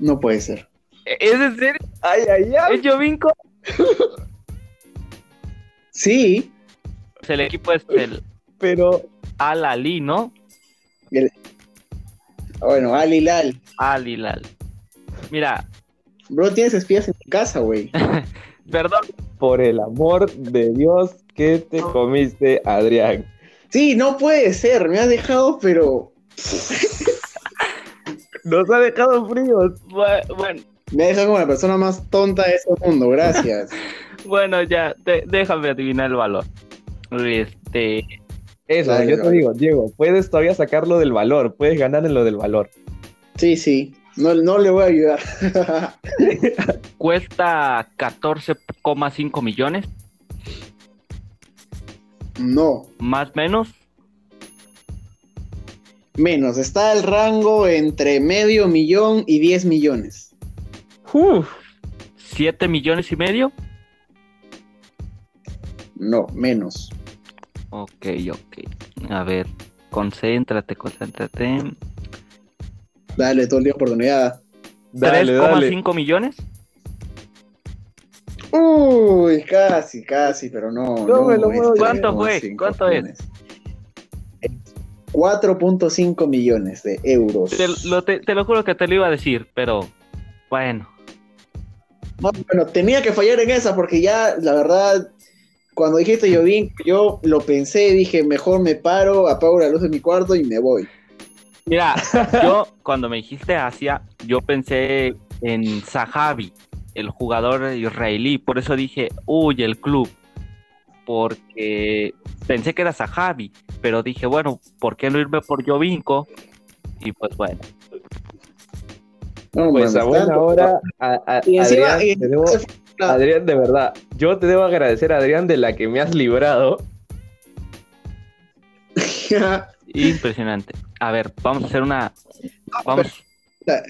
S3: no puede ser.
S1: ¿Es en serio?
S2: Ay, ay, ay.
S1: ¿Es Jovinko?
S3: Sí,
S1: Pues el equipo es el
S2: Pero
S1: Al Ali, ¿no?
S3: bueno, Al Hilal.
S1: Al Hilal. Mira,
S3: Bro, tienes espías en tu casa, güey.
S1: perdón,
S2: por el amor de Dios que te comiste, Adrián.
S3: Sí, no puede ser. Me has dejado, pero.
S2: Nos ha dejado fríos.
S1: Bu- bueno,
S3: Me has dejado como la persona más tonta de este mundo. Gracias.
S1: bueno, ya, déjame adivinar el valor. Este,
S2: Eso,
S3: Dale,
S2: yo te digo, Diego, puedes todavía sacarlo del valor, puedes ganar en lo del valor.
S3: Sí, sí. No, no le voy a ayudar.
S1: cuesta 14,5 millones,
S3: no,
S1: más o menos.
S3: menos. Está el rango entre medio millón y 10 millones.
S2: Uf,
S1: 7 millones y medio.
S3: No, menos.
S1: Ok, ok. A ver, concéntrate, concéntrate.
S3: Dale, todo el día oportunidad.
S2: dale, dale.
S1: 3,5 millones.
S3: Uy, casi, casi, pero no.
S2: No me lo
S3: es
S2: puedo creer.
S1: ¿Cuánto fue?
S3: 3,5
S1: ¿Cuánto es?
S3: millones. 4.5 millones de euros.
S1: Te lo, te- te lo juro que te lo iba a decir, pero bueno.
S3: No, bueno, tenía que fallar en esa porque ya, la verdad, cuando dijiste yo vi, yo lo pensé, dije, mejor me paro, apago la luz de mi cuarto y me voy.
S1: Mira, yo cuando me dijiste Asia, yo pensé en Zahavi, el jugador israelí, por eso dije, uy, el club, porque pensé que era Zahavi, pero dije, bueno, ¿por qué no irme por Jovinko? Y pues bueno,
S3: No,
S2: Pues
S3: mames,
S2: a buena
S3: tanto.
S2: hora, a- a-
S3: Y encima,
S2: Adrián,
S3: y
S2: te debo- Adrián, de verdad, yo te debo agradecer, Adrián, de la que me has librado.
S1: impresionante. A ver, vamos a hacer una, vamos,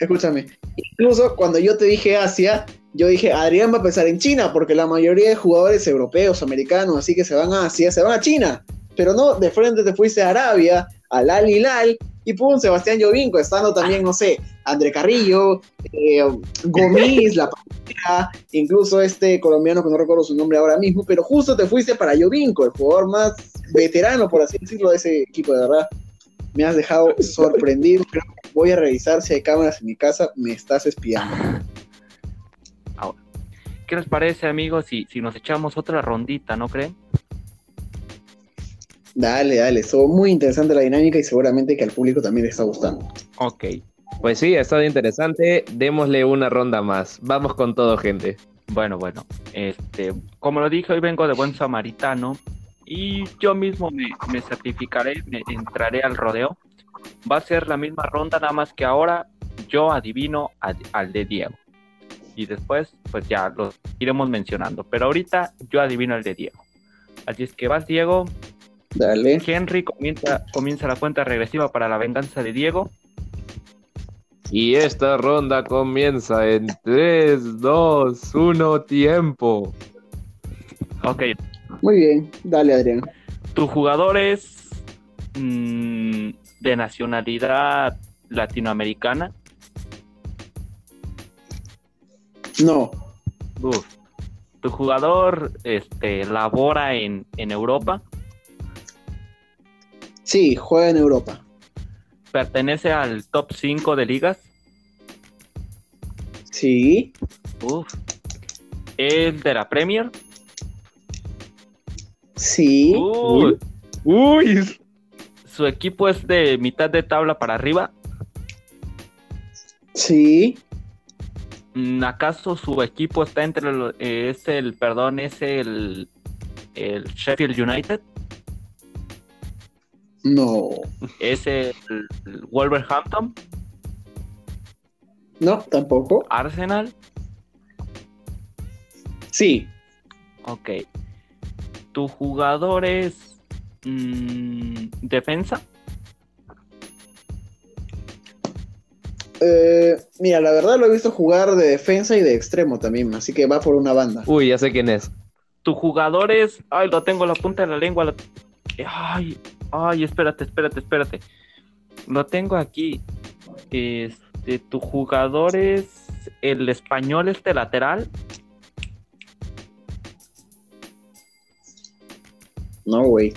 S3: Escúchame, incluso cuando yo te dije Asia, yo dije, Adrián va a pensar en China, porque la mayoría de jugadores europeos, americanos, así que se van a Asia, se van a China. Pero no, de frente te fuiste a Arabia, al Al Hilal, y pum, Sebastián Jovinco, estando también, no sé, André Carrillo, eh, Gomis, La Pantera, incluso este colombiano que no recuerdo su nombre ahora mismo, pero justo te fuiste para Jovinco, el jugador más veterano, por así decirlo, de ese equipo, de verdad. Me has dejado sorprendido. Creo que voy a revisar si hay cámaras en mi casa. Me estás espiando.
S1: ¿Qué les parece, amigos, si, si nos echamos otra rondita, no creen?
S3: Dale, dale. Estuvo muy interesante la dinámica y seguramente que al público también le está gustando.
S1: Ok.
S2: Pues sí, ha estado interesante. Démosle una ronda más. Vamos con todo, gente.
S1: Bueno, bueno. Este, como lo dije, hoy vengo de buen samaritano y yo mismo me, me certificaré, me entraré al rodeo. Va a ser la misma ronda, nada más que ahora yo adivino a- al de Diego. Y después, pues ya lo iremos mencionando. Pero ahorita yo adivino al de Diego. Así es que vas, Diego.
S3: Dale.
S1: Henry comienza, comienza la cuenta regresiva para la venganza de Diego.
S2: Y esta ronda comienza en 3, 2, 1, tiempo.
S1: Ok,
S3: Muy bien. Dale, Adrián.
S1: tu jugador es mm, de nacionalidad latinoamericana.
S3: No.
S1: Uf. Tu jugador este, labora en, en Europa.
S3: Sí, juega en Europa.
S1: Pertenece al top 5 de ligas.
S3: Sí.
S1: Uf. Es de la Premier.
S3: Sí.
S1: Uy.
S2: Uy,
S1: Su equipo es de mitad de tabla para arriba.
S3: Sí.
S1: Mm, ¿Acaso su equipo está entre los, eh, es el, perdón, es el, el Sheffield United?
S3: No.
S1: ¿Es el, el Wolverhampton?
S3: No, tampoco.
S1: ¿Arsenal?
S3: Sí.
S1: Ok. ¿Tu jugador es mm, defensa?
S3: Eh, mira, la verdad lo he visto jugar de defensa y de extremo también, así que va por una banda.
S2: uy, ya sé quién es.
S1: ¿Tu jugador es... Ay, lo tengo en la punta de la lengua. Ay, ay, espérate, espérate, espérate. Lo tengo aquí. Este, ¿tu jugador es el español este lateral?
S3: No, güey.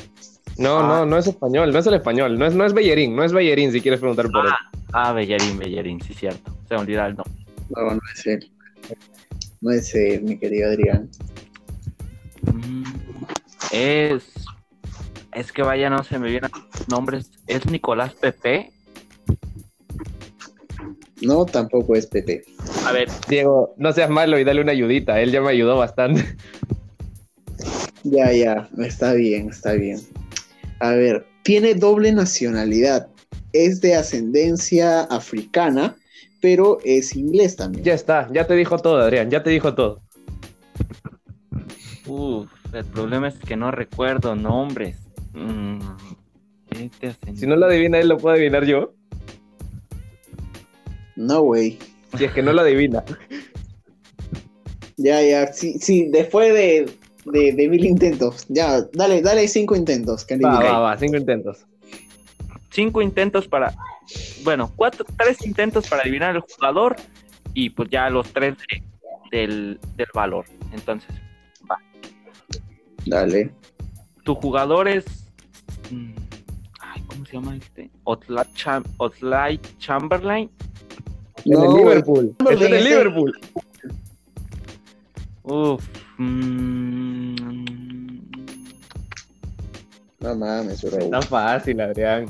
S2: No,
S1: Ah.
S2: no, no es español, no es el español, no es, no es Bellerín, no es Bellerín si quieres preguntar por él.
S1: Ah, Bellarín, Bellarín, sí, cierto. Se me olvidaba el nombre.
S3: No, no es él. No es él, mi querido Adrián.
S1: Mm, Es. Es que vaya, no se me vienen nombres. ¿Es Nicolás Pepe?
S3: No, tampoco es Pepe.
S1: A ver,
S2: Diego, no seas malo y dale una ayudita, él ya me ayudó bastante.
S3: Ya, ya, está bien, está bien. A ver, tiene doble nacionalidad. Es de ascendencia africana, pero es inglés también.
S2: Ya está, ya te dijo todo, Adrián, ya te dijo todo.
S1: Uf, el problema es que no recuerdo nombres. Mm, este
S2: Si no lo adivina él, lo puedo adivinar yo.
S3: No, güey.
S2: Si es que no lo adivina.
S3: Ya, ya, sí, sí, después de, de, de mil intentos. Ya, dale, dale cinco intentos. que
S2: Va, va, va, cinco intentos.
S1: Cinco intentos para. Bueno, cuatro, tres intentos para adivinar el jugador y pues ya los tres de- del, del valor. Entonces,
S3: Dale.
S1: tu jugador es. mm, Ay, ¿cómo se llama este? Oxlade Cham- Chamberlain.
S2: En
S3: No,
S2: el. Liverpool. Está en el
S3: Ese-
S2: Liverpool.
S1: Uf. mm,
S3: No mames, bro.
S2: Está fácil, Adrián.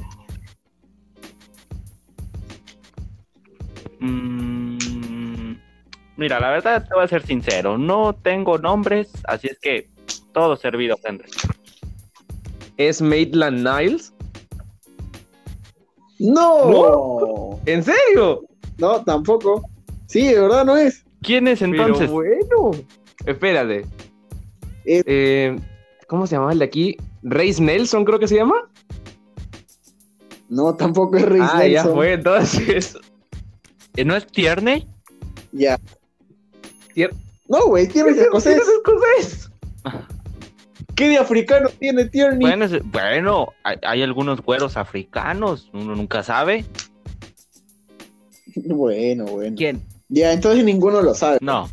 S1: mm, mira, la verdad te voy a ser sincero. No tengo nombres, así es que todo servido, Henry.
S2: ¿Es Maitland Niles?
S3: No.
S2: ¿En serio?
S3: No, tampoco. Sí, de verdad no es.
S1: ¿Quién es entonces?
S2: Pero bueno. Espérate.
S3: Es-
S2: Eh, ¿Cómo se llama el de aquí? Reis Nelson, creo que se llama.
S3: No, tampoco es Reis
S2: ah, ya
S3: Nelson.
S2: fue, entonces.
S1: ¿Eh, ¿No es Tierney?
S3: Ya.
S2: Tier-
S3: No, güey, Tierney es
S2: ¿Quién
S3: escocés.
S2: es escocés?
S3: ¿Qué de africano tiene Tierney?
S1: Bueno, es- bueno, hay, hay algunos güeros africanos, uno nunca sabe.
S3: Bueno, bueno.
S1: ¿Quién?
S3: Ya, entonces ninguno lo sabe.
S1: No.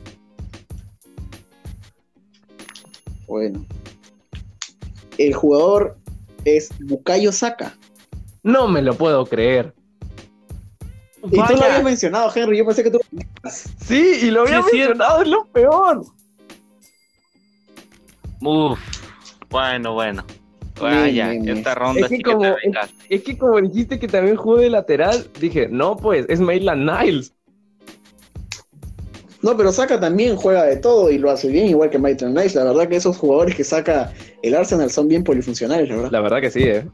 S3: Bueno. El jugador es Bukayo Saka.
S2: No me lo puedo creer.
S3: Y tú lo habías mencionado, Henry. Yo pensé que tú.
S2: Sí, y lo había
S1: es
S2: mencionado, es lo peor.
S1: Uf, bueno, bueno. Vaya,
S3: Bien, bien,
S1: esta ronda
S2: Es que
S1: sí que
S2: como-
S1: te vengaste.
S2: Es que como dijiste que también jugó de lateral, dije, no, pues, es Maitland Niles.
S3: No, pero Saka también juega de todo y lo hace bien, igual que Maitland Nice. La verdad que esos jugadores que saca el Arsenal son bien polifuncionales, la verdad.
S2: La verdad que sí, ¿eh?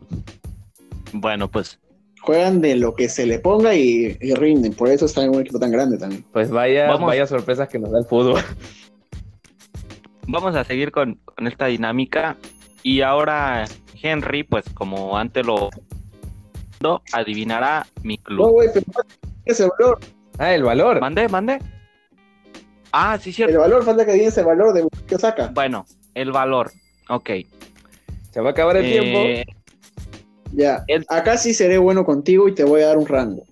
S1: Bueno, pues
S3: Juegan de lo que se le ponga y, y rinden. Por eso están en un equipo tan grande también.
S2: Pues vaya,
S1: Vamos.
S2: vaya sorpresas que nos da el fútbol.
S1: vamos a seguir con, con esta dinámica. Y ahora Henry, pues como antes lo adivinará mi
S3: No,
S1: club.
S3: güey, pero ese valor,
S2: Ah, el valor.
S1: Mande, mande. Ah, sí,
S3: el
S1: cierto.
S3: valor, falta que diga ese valor de Bukayo Saka.
S1: Bueno, el valor. Ok.
S2: Se va a acabar el tiempo.
S1: Eh,
S3: Ya,
S1: el-
S3: acá sí seré bueno contigo y te voy a dar un rango.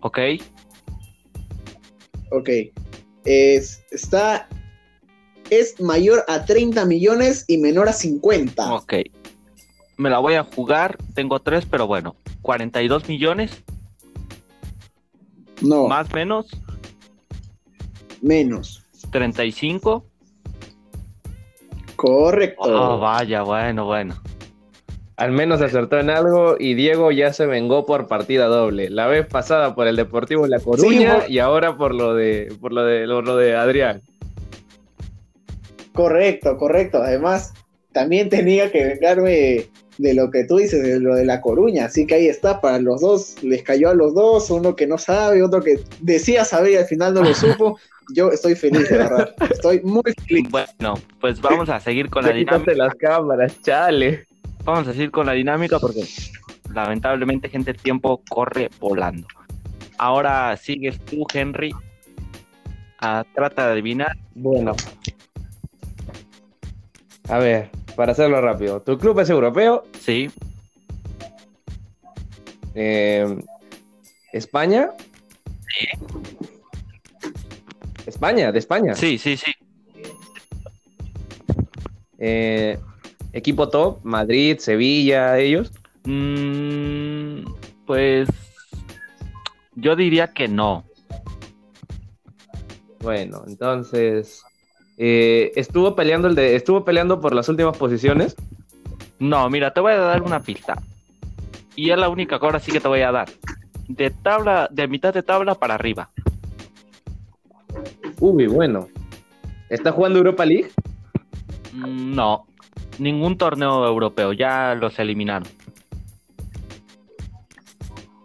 S1: ok.
S3: Ok. Es, está. Es mayor a 30 millones y menor a 50.
S1: Ok. Me la voy a jugar. Tengo tres, pero bueno. 42 millones,
S3: No,
S1: más menos.
S3: menos.
S1: 35.
S3: Correcto.
S1: Oh, vaya, bueno, bueno.
S2: Al menos acertó en algo y Diego ya se vengó por partida doble. La vez pasada por el Deportivo La Coruña
S3: Sí,
S2: y ahora por lo de por lo de lo, lo de Adrián.
S3: Correcto, correcto. Además, también tenía que vengarme de lo que tú dices, de lo de La Coruña. Así que ahí está, para los dos, les cayó a los dos, uno que no sabe, otro que decía saber y al final no lo supo. Yo estoy feliz, de verdad. Estoy muy feliz.
S1: Bueno, pues vamos a seguir con la dinámica.
S2: las cámaras, chale.
S1: Vamos a seguir con la dinámica porque lamentablemente, gente, el tiempo corre volando. Ahora sigues tú, Henry. Ah, trata de adivinar.
S2: Bueno. A ver, para hacerlo rápido. Tu club es europeo,
S1: Sí,
S2: eh, España. España, de España.
S1: sí, sí, sí.
S2: Eh, equipo top, Madrid, Sevilla, ellos.
S1: Mm, pues yo diría que no.
S2: Bueno, entonces eh, estuvo peleando el de, estuvo peleando por las últimas posiciones.
S1: No, mira, te voy a dar una pista. Y es la única que ahora sí que te voy a dar. De tabla, de mitad de tabla para arriba.
S2: Uy, bueno. ¿Está jugando Europa League?
S1: Mm, No, ningún torneo europeo, ya los eliminaron.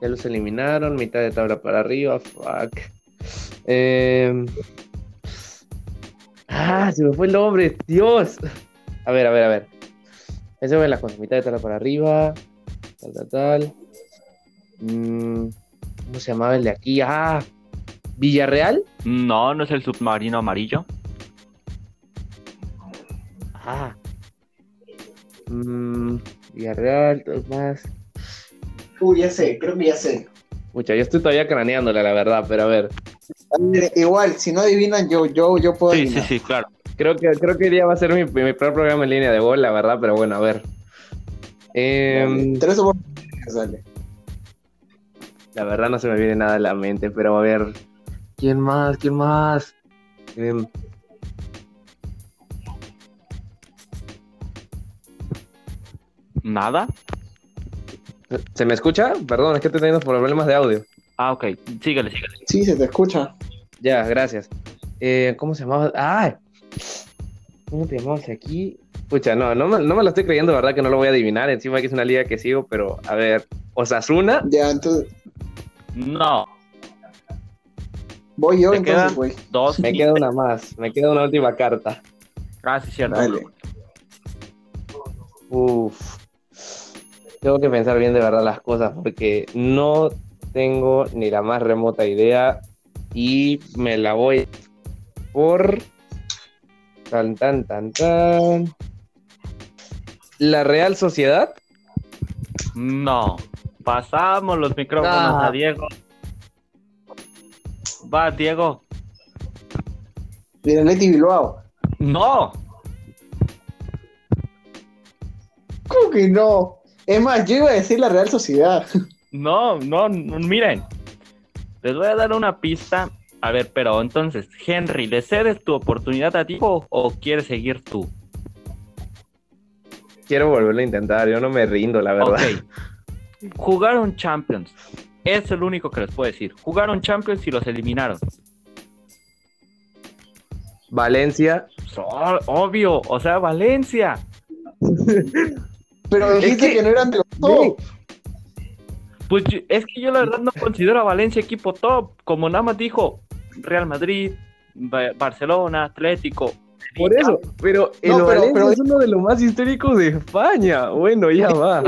S2: Ya los eliminaron, mitad de tabla para arriba, fuck. Eh, Ah, se me fue el nombre, Dios. A ver, a ver, a ver. Eso es la cosa, mitad de tabla para arriba, tal, tal, tal. Mm, ¿Cómo se llamaba el de aquí? Ah, Villarreal.
S1: No, no es el submarino amarillo.
S2: Ah. Mm, Villarreal, dos más.
S3: Uy, ya sé, creo que ya sé.
S2: Pucha, yo estoy todavía craneándola, la verdad, pero a ver.
S3: Ver, Igual, si no adivinan, yo, yo, yo puedo
S1: Sí, sí,
S3: adivinar.
S1: sí, claro.
S2: Creo que, creo que hoy día va a ser mi, mi primer programa en línea de gol, la verdad, pero bueno, a ver. Em,
S3: Tres oportunidades, sale.
S2: la verdad no se me viene nada a la mente, pero a ver. ¿Quién más? ¿Quién más? Em,
S1: ¿Nada?
S2: ¿Se me escucha? Perdón, es que estoy teniendo problemas de audio.
S1: Ah, ok. Síguele, síguele.
S3: Sí, se te escucha.
S2: Ya, gracias. Eh, ¿Cómo se llamaba? ¡Ah! ¿Cómo te llamabas aquí? Pucha, no, no me, no me lo estoy creyendo, ¿verdad? Que no lo voy a adivinar. Encima que es una liga que sigo, pero a ver. Osasuna.
S3: Ya, entonces,
S1: No,
S3: voy yo
S1: ¿Te
S3: entonces, güey.
S1: dos.
S2: Me queda una más. Me queda una última carta.
S1: Ah, sí, cierto.
S3: Dale.
S2: Uf. Tengo que pensar bien de verdad las cosas porque no tengo ni la más remota idea y me la voy por tan tan tan tan la Real Sociedad.
S1: No. Pasamos los micrófonos
S2: Ah.
S1: a Diego. Va, Diego.
S3: Mira, Leti Bilbao.
S1: No.
S3: ¿Cómo que no? Es más, yo iba a decir la Real Sociedad.
S1: No, no, miren. Les voy a dar una pista. A ver, pero entonces, Henry, ¿le cedes tu oportunidad a ti o, o quieres seguir tú?
S2: Quiero volverlo a intentar, yo no me rindo, la verdad.
S1: Jugaron Champions. Es el único que les puedo decir. Jugaron Champions y los eliminaron.
S2: Valencia.
S1: So- obvio, o sea, Valencia.
S3: Pero
S2: Es
S3: dijiste
S2: que-
S3: que, no eran de los top.
S1: Pues es que yo la verdad no considero a Valencia equipo top. Como nada más dijo Real Madrid, Ba- Barcelona, Atlético.
S2: Por eso, pero el
S3: No, pero-
S2: Valencia
S3: pero-
S2: es uno de los más históricos de España. Bueno, ya va.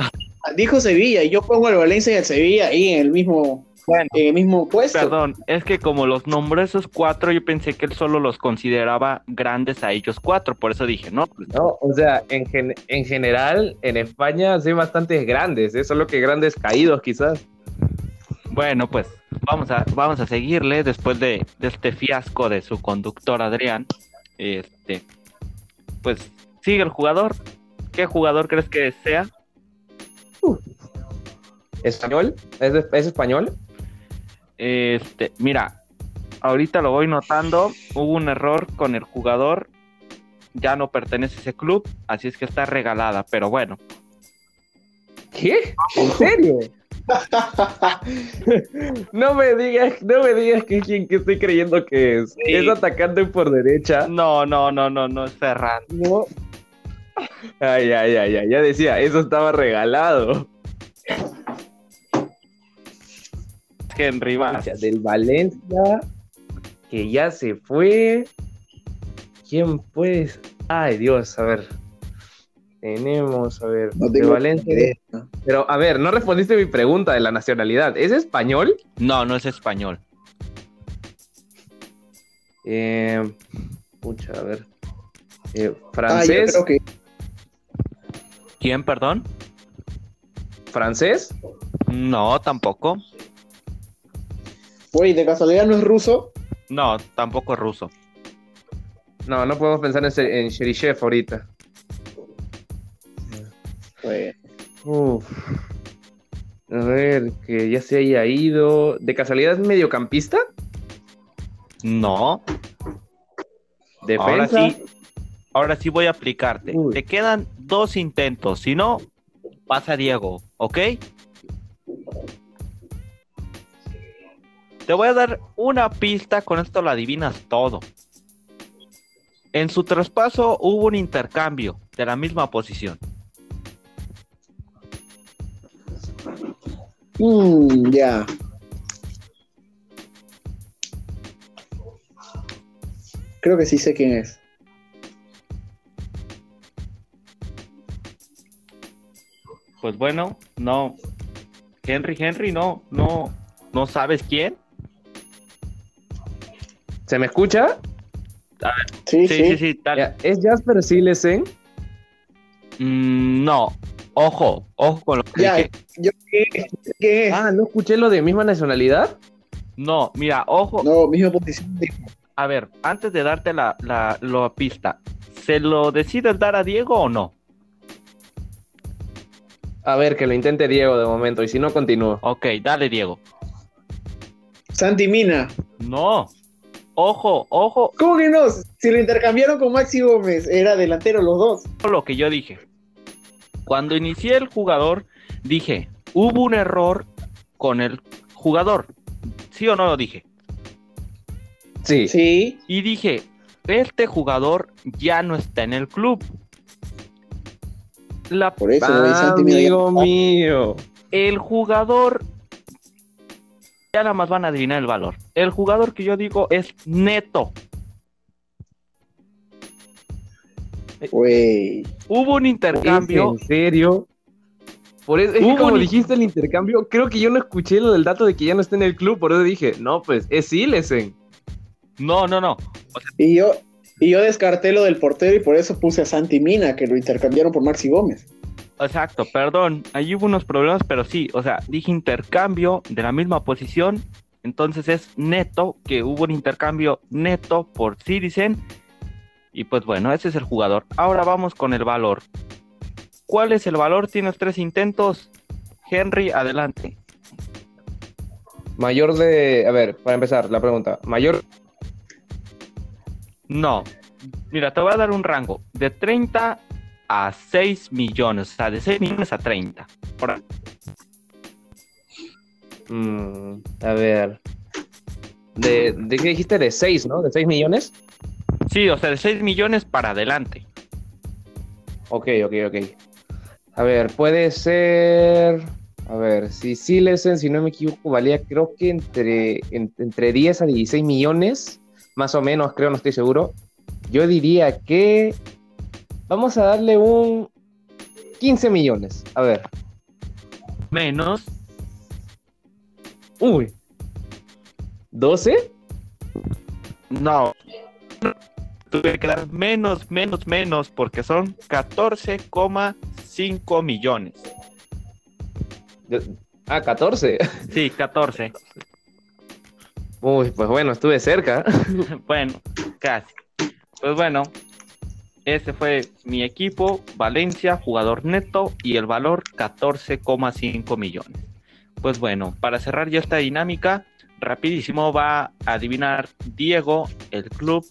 S3: Dijo Sevilla y yo pongo al Valencia y al Sevilla ahí en el mismo,
S1: Bueno,
S3: en el mismo puesto.
S1: Perdón, es que como los nombró esos cuatro, yo pensé que él solo los consideraba grandes a ellos cuatro, por eso dije, no, pues,
S2: No, o sea, en, gen- en general, en España sí hay bastantes grandes, ¿eh? solo que grandes caídos quizás.
S1: bueno, pues vamos a, vamos a seguirle después de, de este fiasco de su conductor Adrián. Este, pues sigue el jugador. ¿Qué jugador crees que sea?
S2: ¿Español? ¿Es, es español?
S1: Este, mira, ahorita lo voy notando, hubo un error con el jugador, ya no pertenece a ese club, así es que está regalada, pero bueno,
S2: ¿Qué? ¿En serio? no me digas, no me digas que es quien que estoy creyendo que es.
S1: Sí.
S2: Es atacante por derecha.
S1: no, no, no, no, no es Ferran.
S2: No. Ay, ay, ay, ay, ya decía, eso estaba regalado.
S1: Henry
S2: del Valencia, que ya se fue. ¿Quién pues? Ay, Dios, a ver. Tenemos, a ver,
S3: No
S2: de Valencia.
S3: idea.
S2: Pero, a ver, no respondiste mi pregunta de la nacionalidad. ¿Es español?
S1: No, no es español.
S2: Eh, pucha, a ver. Eh,
S3: Ah, yo
S2: ¿Francés?
S3: creo que
S1: ¿Quién, perdón?
S2: ¿Francés?
S1: No, tampoco.
S3: Güey, de casualidad no es ruso.
S1: No, tampoco es ruso.
S2: No, no podemos pensar en, en Cheryshev ahorita. Uf. A ver, que ya se haya ido. ¿De casualidad es mediocampista?
S1: No.
S2: ¿Defensa?
S1: Ahora sí, ahora sí voy a aplicarte.
S2: Uy.
S1: Te quedan dos intentos. Si no, pasa Diego, ¿ok? Te voy a dar una pista, con esto lo adivinas todo. En su traspaso hubo un intercambio de la misma posición.
S3: Mm, ya. Creo que sí sé quién es.
S1: Pues bueno, no. Henry, Henry, no, no, no sabes quién.
S2: ¿Se me escucha?
S3: Sí,
S1: Sí,
S3: sí.
S1: sí, sí, tal.
S2: ¿Es Jasper Silesen?
S1: Mm, no, ojo, ojo con lo que
S3: Ya,
S1: dije.
S3: Yo ¿quién es?
S2: Ah, ¿no escuché lo de misma nacionalidad?
S1: No, mira, ojo.
S3: No, misma posición.
S1: A ver, antes de darte la, la, la pista, ¿se lo decides dar a Diego o no?
S2: A ver, que lo intente Diego de momento, y si no, continúo.
S1: Ok, dale, Diego.
S3: Santi Mina.
S1: No. Ojo, ojo,
S3: ¿Cómo que no? Si lo intercambiaron con Maxi Gómez, era delantero los dos.
S1: lo que yo dije. Cuando inicié el jugador, dije, hubo un error con el jugador. ¿Sí o no lo dije?
S2: Sí.
S3: Sí.
S1: Y dije, este jugador ya no está en el club. La,
S3: Por eso ya-
S2: Amigo mío.
S1: el jugador, ya nada más van a adivinar el valor. El jugador que yo digo es neto.
S3: Güey.
S1: Hubo un intercambio.
S2: ¿Es ¿En serio? Por eso, es que como
S1: un-
S2: dijiste el intercambio, creo que yo no escuché lo del dato de que ya no está en el club, por eso dije, no, pues es Silesen.
S1: No, no, no.
S3: Y yo, y yo descarté lo del portero y por eso puse a Santi Mina, que lo intercambiaron por Maxi Gómez.
S1: Exacto, perdón. Ahí hubo unos problemas, pero sí, o sea, dije intercambio de la misma posición. Entonces es neto, que hubo un intercambio neto por Citizen. Y pues bueno, ese es el jugador. Ahora vamos con el valor. ¿Cuál es el valor? Tienes tres intentos. Henry, adelante.
S2: Mayor de. A ver, para empezar, la pregunta. Mayor.
S1: No. Mira, te voy a dar un rango de 30 a 6 millones. O sea, de 6 millones a 30. Por.
S2: Mm, a ver. De, ¿De qué dijiste? De 6, ¿no? ¿De 6 millones?
S1: Sí, o sea, de 6 millones para adelante.
S2: Ok, ok, ok. A ver, puede ser. A ver, si Silesen, si no me equivoco, valía creo que entre, en- entre 10 a 16 millones, más o menos, creo, no estoy seguro. Yo diría que. Vamos a darle un 15 millones. A ver.
S1: Menos.
S2: Uy. ¿12?
S1: No. Tuve que dar menos, menos, menos, porque son 14,5 millones.
S2: Ah, 14.
S1: Sí, 14.
S2: Uy, pues bueno, estuve cerca.
S1: Bueno, casi. Pues bueno, ese fue mi equipo, Valencia, jugador neto y el valor 14,5 millones. Pues bueno, para cerrar ya esta dinámica, rapidísimo va a adivinar Diego, el club,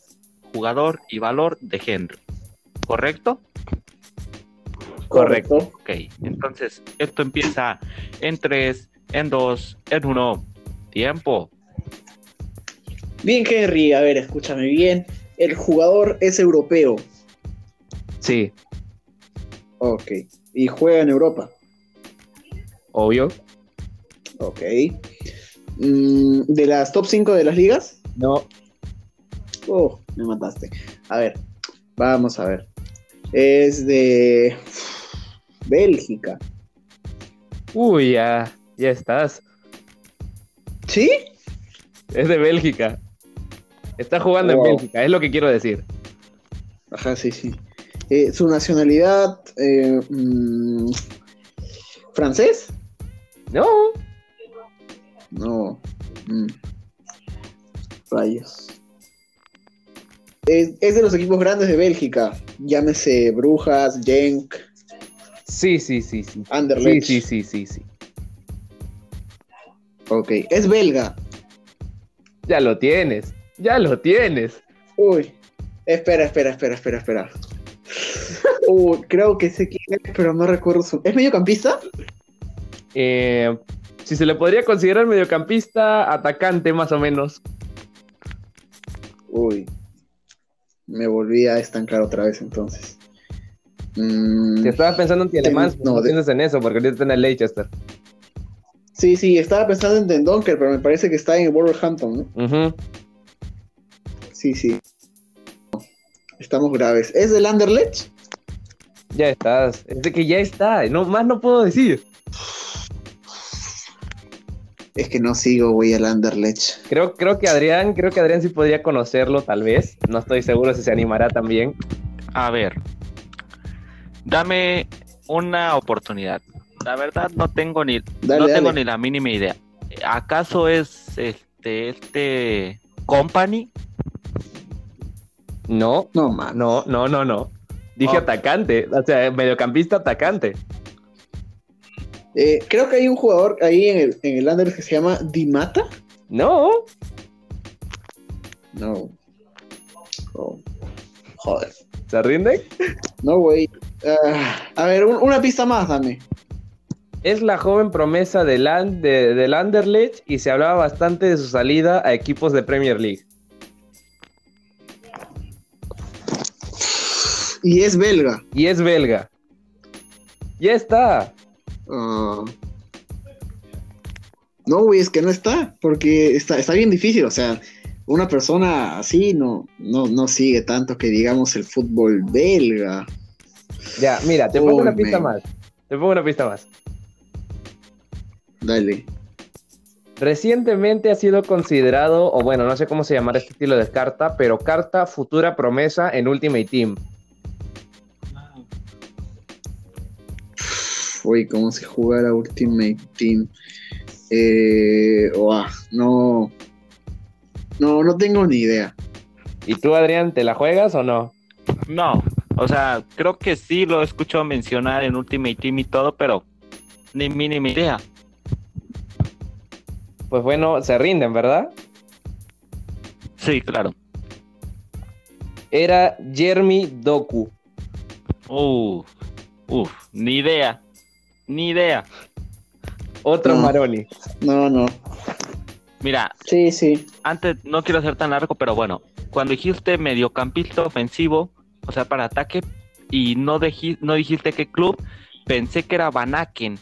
S1: jugador y valor de Henry. ¿Correcto?
S2: Correcto.
S1: Ok, entonces esto empieza en 3, en 2, en 1. Tiempo.
S3: Bien, Henry, a ver, escúchame bien. El jugador es europeo.
S2: Sí,
S3: Ok. Y juega en Europa.
S2: obvio.
S3: Ok. Mm, ¿De las top 5 de las ligas?
S2: No.
S3: Oh, me mataste. A ver, vamos a ver. Es de Bélgica.
S2: Uy, ya, ya estás.
S3: ¿Sí?
S2: Es de Bélgica. Está jugando
S3: Wow.
S2: en Bélgica, es lo que quiero decir.
S3: Ajá, sí, sí. Eh, Su nacionalidad. eh, mm, ¿Francés?
S2: No,
S3: No. Mm. Rayos. Es, es de los equipos grandes de Bélgica. Llámese Brujas, Genk,
S2: sí, sí, sí, sí. Sí,
S3: Anderlecht.
S2: sí, sí, sí, sí.
S3: Ok. Es belga.
S2: Ya lo tienes, ya lo tienes.
S3: Uy. Espera, espera, espera, espera, espera. Uy, creo que sé quién es, pero no recuerdo su. ¿Es mediocampista?
S2: Eh, si se le podría considerar mediocampista, atacante más o menos.
S3: Uy. Me volví a estancar otra vez entonces. Mm,
S2: Si estabas pensando en Tielemans, no,
S3: no, de-
S2: en eso, porque ahorita está en el Leicester.
S3: Sí, sí, estaba pensando en Den Donker, pero me parece que está en Wolverhampton, ¿no? Sí, sí. Estamos graves. ¿Es del Anderlecht?
S2: Ya estás, es de que ya está, no, más no puedo decir.
S3: Es que no sigo, güey, al Anderlecht.
S2: Creo, creo que Adrián, creo que Adrián sí podría conocerlo, tal vez. No estoy seguro si se animará también.
S1: A ver, dame una oportunidad. La verdad no tengo ni
S3: Dale,
S1: no tengo ni la mínima idea. ¿Acaso es este este company?
S2: No,
S3: No, man.
S2: no, no, no, no. Dije atacante, o sea, mediocampista atacante.
S3: Eh, creo que hay un jugador ahí en el, en el que se llama Dimata.
S2: No,
S3: No. Oh. Joder.
S2: ¿se rinde?
S3: No, güey. Ah, a ver, un- una pista más, dame.
S2: Es la joven promesa del, de- Anderlecht y se hablaba bastante de su salida a equipos de Premier League.
S3: Y es belga.
S2: Y es belga. Ya está.
S3: Ah. No, güey, es que no está, porque está, está bien difícil, o sea, una persona así no, no, no sigue tanto que digamos el fútbol belga.
S2: Ya, mira, te pongo una pista más. Te pongo una pista más.
S3: Dale.
S2: Recientemente ha sido considerado, o bueno, no sé cómo se llamará este estilo de carta, pero carta futura promesa en Ultimate Team.
S3: Uy, ¿cómo se juega Ultimate Team? Eh, uah, no. No, no tengo ni idea.
S2: ¿Y tú, Adrián, te la juegas o no?
S1: No, O sea, creo que sí lo he escuchado mencionar en Ultimate Team y todo, pero ni mínima idea.
S2: Pues bueno, se rinden, ¿verdad?
S1: Sí, claro.
S2: Era Jeremy Doku.
S1: Uf, uf, ni idea. Ni idea.
S2: Otro
S3: No.
S2: Maroni.
S3: No, no.
S1: Mira,
S3: Sí, sí.
S1: antes no quiero ser tan largo, pero bueno, cuando dijiste mediocampista ofensivo, o sea, para ataque, y no, deji- no dijiste qué club, pensé que era Banaken.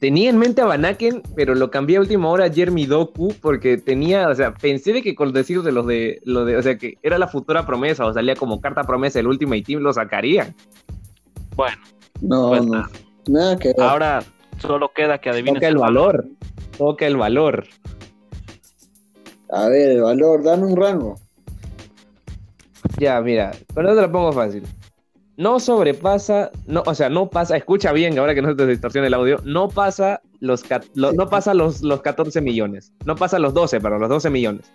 S2: Tenía en mente a Banaken, pero lo cambié a última hora a Jeremy Doku porque tenía, o sea, pensé de que con decir de los de, lo de, o sea, que era la futura promesa o salía como carta promesa el Ultimate Team, lo sacarían.
S1: Bueno,
S3: No,
S1: Pues
S3: no.
S1: nada.
S3: Nada que ver.
S1: ahora solo queda que adivines
S2: Toca el valor, toca el valor.
S3: A ver, el valor, dame un rango.
S2: Ya, mira, eso te lo pongo fácil. No sobrepasa, no, o sea, no pasa, escucha bien, ahora que no se te distorsione el audio, no pasa los, lo- no pasa los, los 14 millones, no pasa los 12, pero los 12 millones.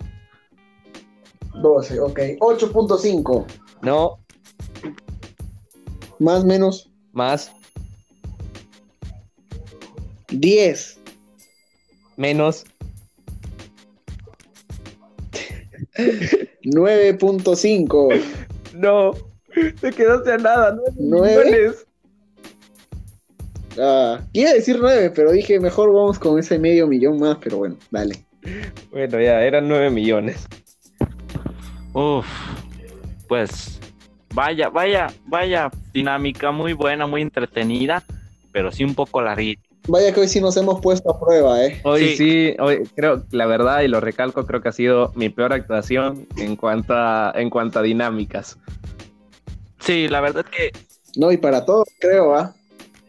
S3: 12, ok. 8.5.
S2: No,
S3: Más menos
S2: más,
S3: 10.
S2: menos,
S3: 9.5.
S2: no, te quedaste a nada, 9
S3: ¿Nueve?
S2: millones.
S3: Ah, iba a decir 9, pero dije mejor vamos con ese medio millón más, pero bueno, dale.
S2: Bueno, ya, eran 9 millones.
S1: Uf, pues vaya, vaya, vaya dinámica muy buena, muy entretenida, pero sí un poco larguita.
S3: Vaya que hoy sí nos hemos puesto a prueba, ¿eh?
S2: Hoy
S1: Sí.
S2: sí, hoy creo, la verdad, y lo recalco, creo que ha sido mi peor actuación en cuanto a, en cuanto a dinámicas.
S1: Sí, la verdad que
S3: No, y para todos, creo, ¿ah?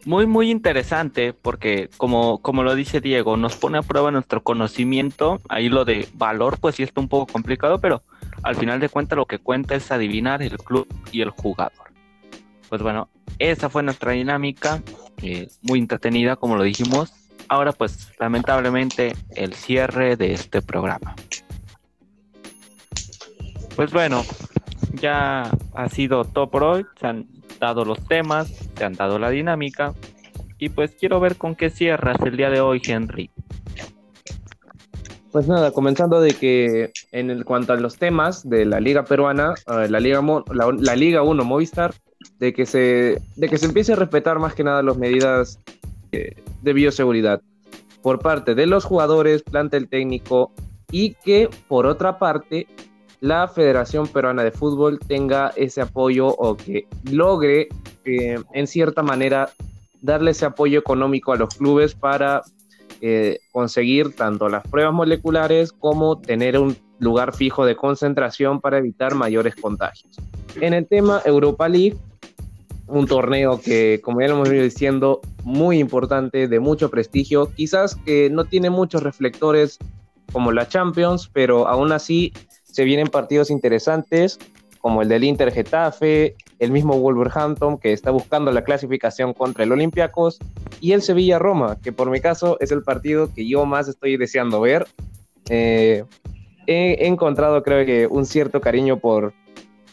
S1: muy, muy interesante porque como, como lo dice Diego, nos pone a prueba nuestro conocimiento. Ahí lo de valor, pues sí está un poco complicado, pero al final de cuentas lo que cuenta es adivinar el club y el jugador. Pues bueno, esa fue nuestra dinámica, eh, muy entretenida, como lo dijimos. Ahora, pues lamentablemente, el cierre de este programa. Pues bueno, ya ha sido todo por hoy. Se han dado los temas, se han dado la dinámica. Y pues quiero ver con qué cierras el día de hoy, Henry.
S2: Pues nada, comenzando de que en cuanto a los temas de la Liga Peruana, eh, la, Liga la Liga 1 Movistar, de que, se, de que se empiece a respetar más que nada las medidas eh, de bioseguridad por parte de los jugadores, plantel técnico y que por otra parte la Federación Peruana de Fútbol tenga ese apoyo o que logre eh, en cierta manera darle ese apoyo económico a los clubes para eh, conseguir tanto las pruebas moleculares como tener un lugar fijo de concentración para evitar mayores contagios. En el tema Europa League, un torneo que, como ya lo hemos venido diciendo, muy importante, de mucho prestigio, quizás que no tiene muchos reflectores como la Champions, pero aún así se vienen partidos interesantes como el del Inter Getafe, el mismo Wolverhampton que está buscando la clasificación contra el Olympiacos y el Sevilla Roma, que por mi caso es el partido que yo más estoy deseando ver. Eh, he, encontrado creo que un cierto cariño por,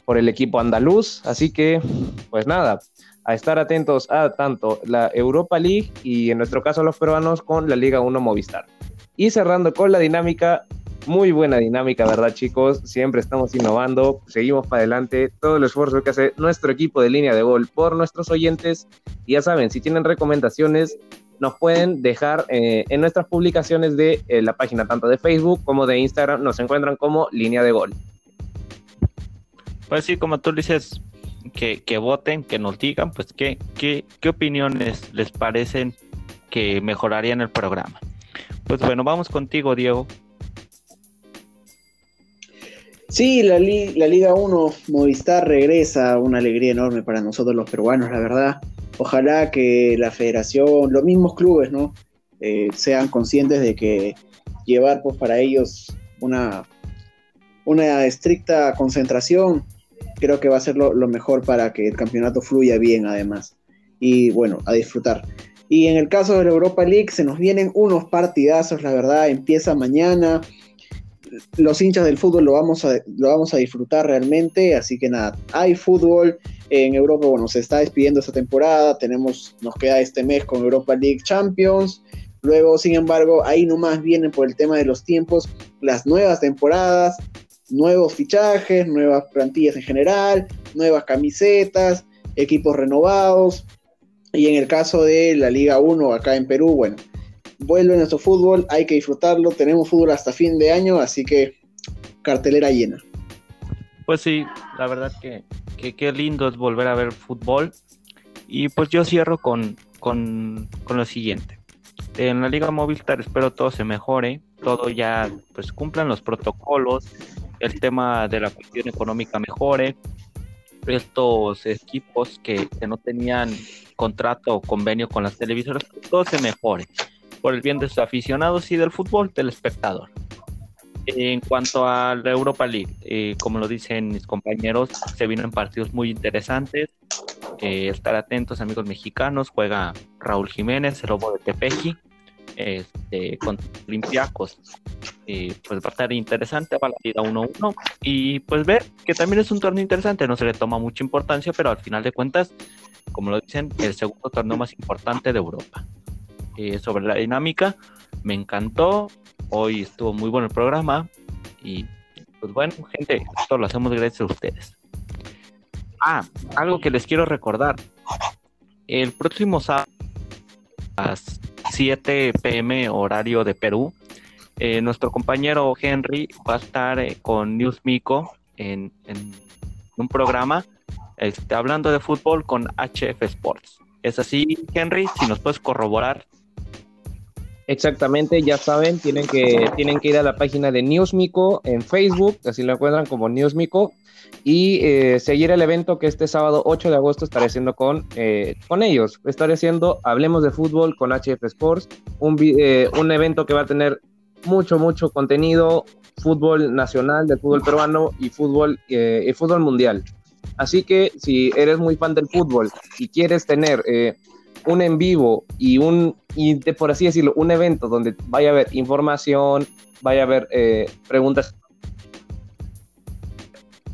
S2: por el equipo andaluz, así que pues nada, a estar atentos a tanto la Europa League y en nuestro caso los peruanos con la Liga 1 Movistar. Y cerrando con la dinámica, muy buena dinámica, ¿verdad, chicos? Siempre estamos innovando, seguimos para adelante. Todo el esfuerzo que hace nuestro equipo de línea de gol por nuestros oyentes. Y ya saben, si tienen recomendaciones, nos pueden dejar eh, en nuestras publicaciones de eh, la página tanto de Facebook como de Instagram. Nos encuentran como línea de gol.
S1: Pues sí, como tú dices, que, que voten, que nos digan, pues qué, qué, qué opiniones les parecen que mejorarían el programa. Pues bueno, vamos contigo, Diego.
S3: Sí, la, li- la Liga 1 Movistar regresa, una alegría enorme para nosotros los peruanos, la verdad. Ojalá que la federación, los mismos clubes, ¿no? Eh, sean conscientes de que llevar pues para ellos una, una estricta concentración creo que va a ser lo mejor para que el campeonato fluya bien además. Y bueno, a disfrutar. Y en el caso de la Europa League se nos vienen unos partidazos, la verdad, empieza mañana los hinchas del fútbol lo vamos, a, lo vamos a disfrutar realmente, así que nada, hay fútbol en Europa, bueno, se está despidiendo esta temporada, tenemos, nos queda este mes con Europa League Champions, luego, sin embargo, ahí nomás vienen por el tema de los tiempos las nuevas temporadas, nuevos fichajes, nuevas plantillas en general, nuevas camisetas, equipos renovados, y en el caso de la Liga 1 acá en Perú, bueno, vuelve nuestro fútbol, hay que disfrutarlo, tenemos fútbol hasta fin de año, así que cartelera llena.
S1: Pues sí, la verdad que, qué lindo es volver a ver fútbol. Y pues yo cierro con, con, con lo siguiente. En la Liga Movistar espero todo se mejore, todo ya pues cumplan los protocolos, el tema de la cuestión económica mejore, estos equipos que, que no tenían contrato o convenio con las televisoras, todo se mejore por el bien de sus aficionados y del fútbol del espectador. En cuanto a la Europa League, eh, como lo dicen mis compañeros, se vienen partidos muy interesantes. Eh, estar atentos, amigos mexicanos. Juega Raúl Jiménez, el lobo de Tepeji, este, con Olympiacos. Eh, pues va a estar interesante, va la vida 1-1. Y pues ver que también es un torneo interesante, no se le toma mucha importancia, pero al final de cuentas, como lo dicen, el segundo torneo más importante de Europa. Eh, sobre la dinámica. Me encantó. Hoy estuvo muy bueno el programa. Y pues bueno, gente, esto lo hacemos gracias a ustedes. Ah, algo que les quiero recordar. El próximo sábado a las 7 pm horario de Perú, eh, nuestro compañero Henry va a estar eh, con News Mico en, un programa este, hablando de fútbol con HF Sports. ¿Es así, Henry? Si nos puedes corroborar
S2: Exactamente, ya saben, tienen que, tienen que ir a la página de Newsmico en Facebook, así lo encuentran como Newsmico, y eh, seguir el evento que este sábado 8 de agosto estaré haciendo con, eh, con ellos. Estaré haciendo Hablemos de Fútbol con HF Sports, un, eh, un evento que va a tener mucho, mucho contenido, fútbol nacional, del fútbol peruano y fútbol, y fútbol mundial. Así que si eres muy fan del fútbol y quieres tener un en vivo y un, y por así decirlo, un evento donde vaya a haber información, vaya a haber eh, preguntas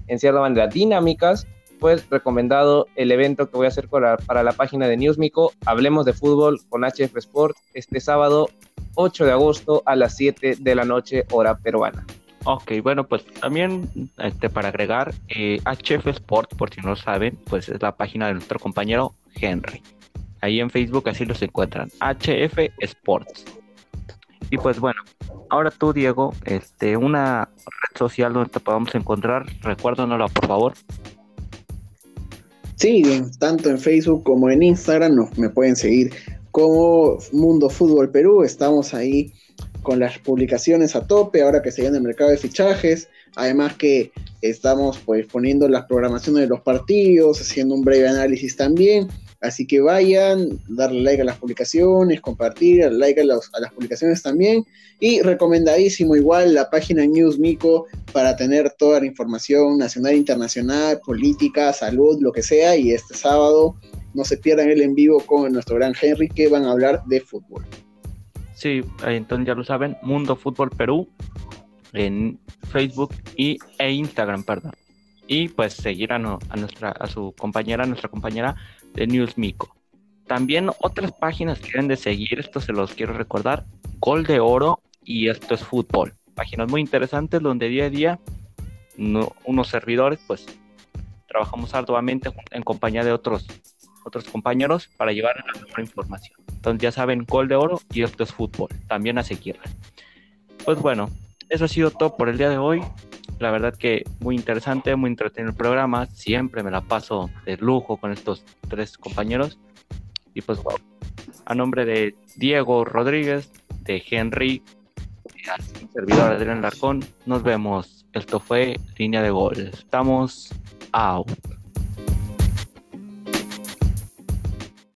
S2: en cierta manera dinámicas, pues recomendado el evento que voy a hacer para, para la página de Newsmico, Hablemos de Fútbol con HF Sport, este sábado 8 de agosto a las 7 de la noche, hora peruana.
S1: Ok, bueno, pues también este, para agregar, HF eh, Sport, por si no lo saben, pues es la página de nuestro compañero Henry. Ahí en Facebook así los encuentran. HF Sports. Y pues bueno, ahora tú, Diego, este, una red social donde te podamos encontrar, recuérdanosla por favor.
S3: Sí, tanto en Facebook como en Instagram nos, me pueden seguir como Mundo Fútbol Perú. Estamos ahí con las publicaciones a tope, ahora que se viene el mercado de fichajes. Además que estamos pues poniendo las programaciones de los partidos, haciendo un breve análisis también. Así que vayan, darle like a las publicaciones, compartir, darle like a, las publicaciones también. Y recomendadísimo igual la página News Mico para tener toda la información nacional, internacional, política, salud, lo que sea. Y este sábado no se pierdan el en vivo con nuestro gran Henry que van a hablar de fútbol.
S1: Sí, entonces ya lo saben, Mundo Fútbol Perú en Facebook y, e Instagram, perdón. Y pues seguir a, a, nuestra, a su compañera, nuestra compañera de News Mico. También otras páginas que deben de seguir, esto se los quiero recordar, Gol de Oro y Esto es Fútbol. Páginas muy interesantes donde día a día unos servidores pues trabajamos arduamente en compañía de otros, otros compañeros para llevar la mejor información. Entonces ya saben, Gol de Oro y Esto es Fútbol. También a seguirla. Pues bueno, eso ha sido todo por el día de hoy. La verdad que muy interesante, muy entretenido el programa. Siempre me la paso de lujo con estos tres compañeros. Y pues bueno, a nombre de Diego Rodríguez, de Henry, y servidor Adrián Larcón, nos vemos. Esto fue Línea de Gol. Estamos out.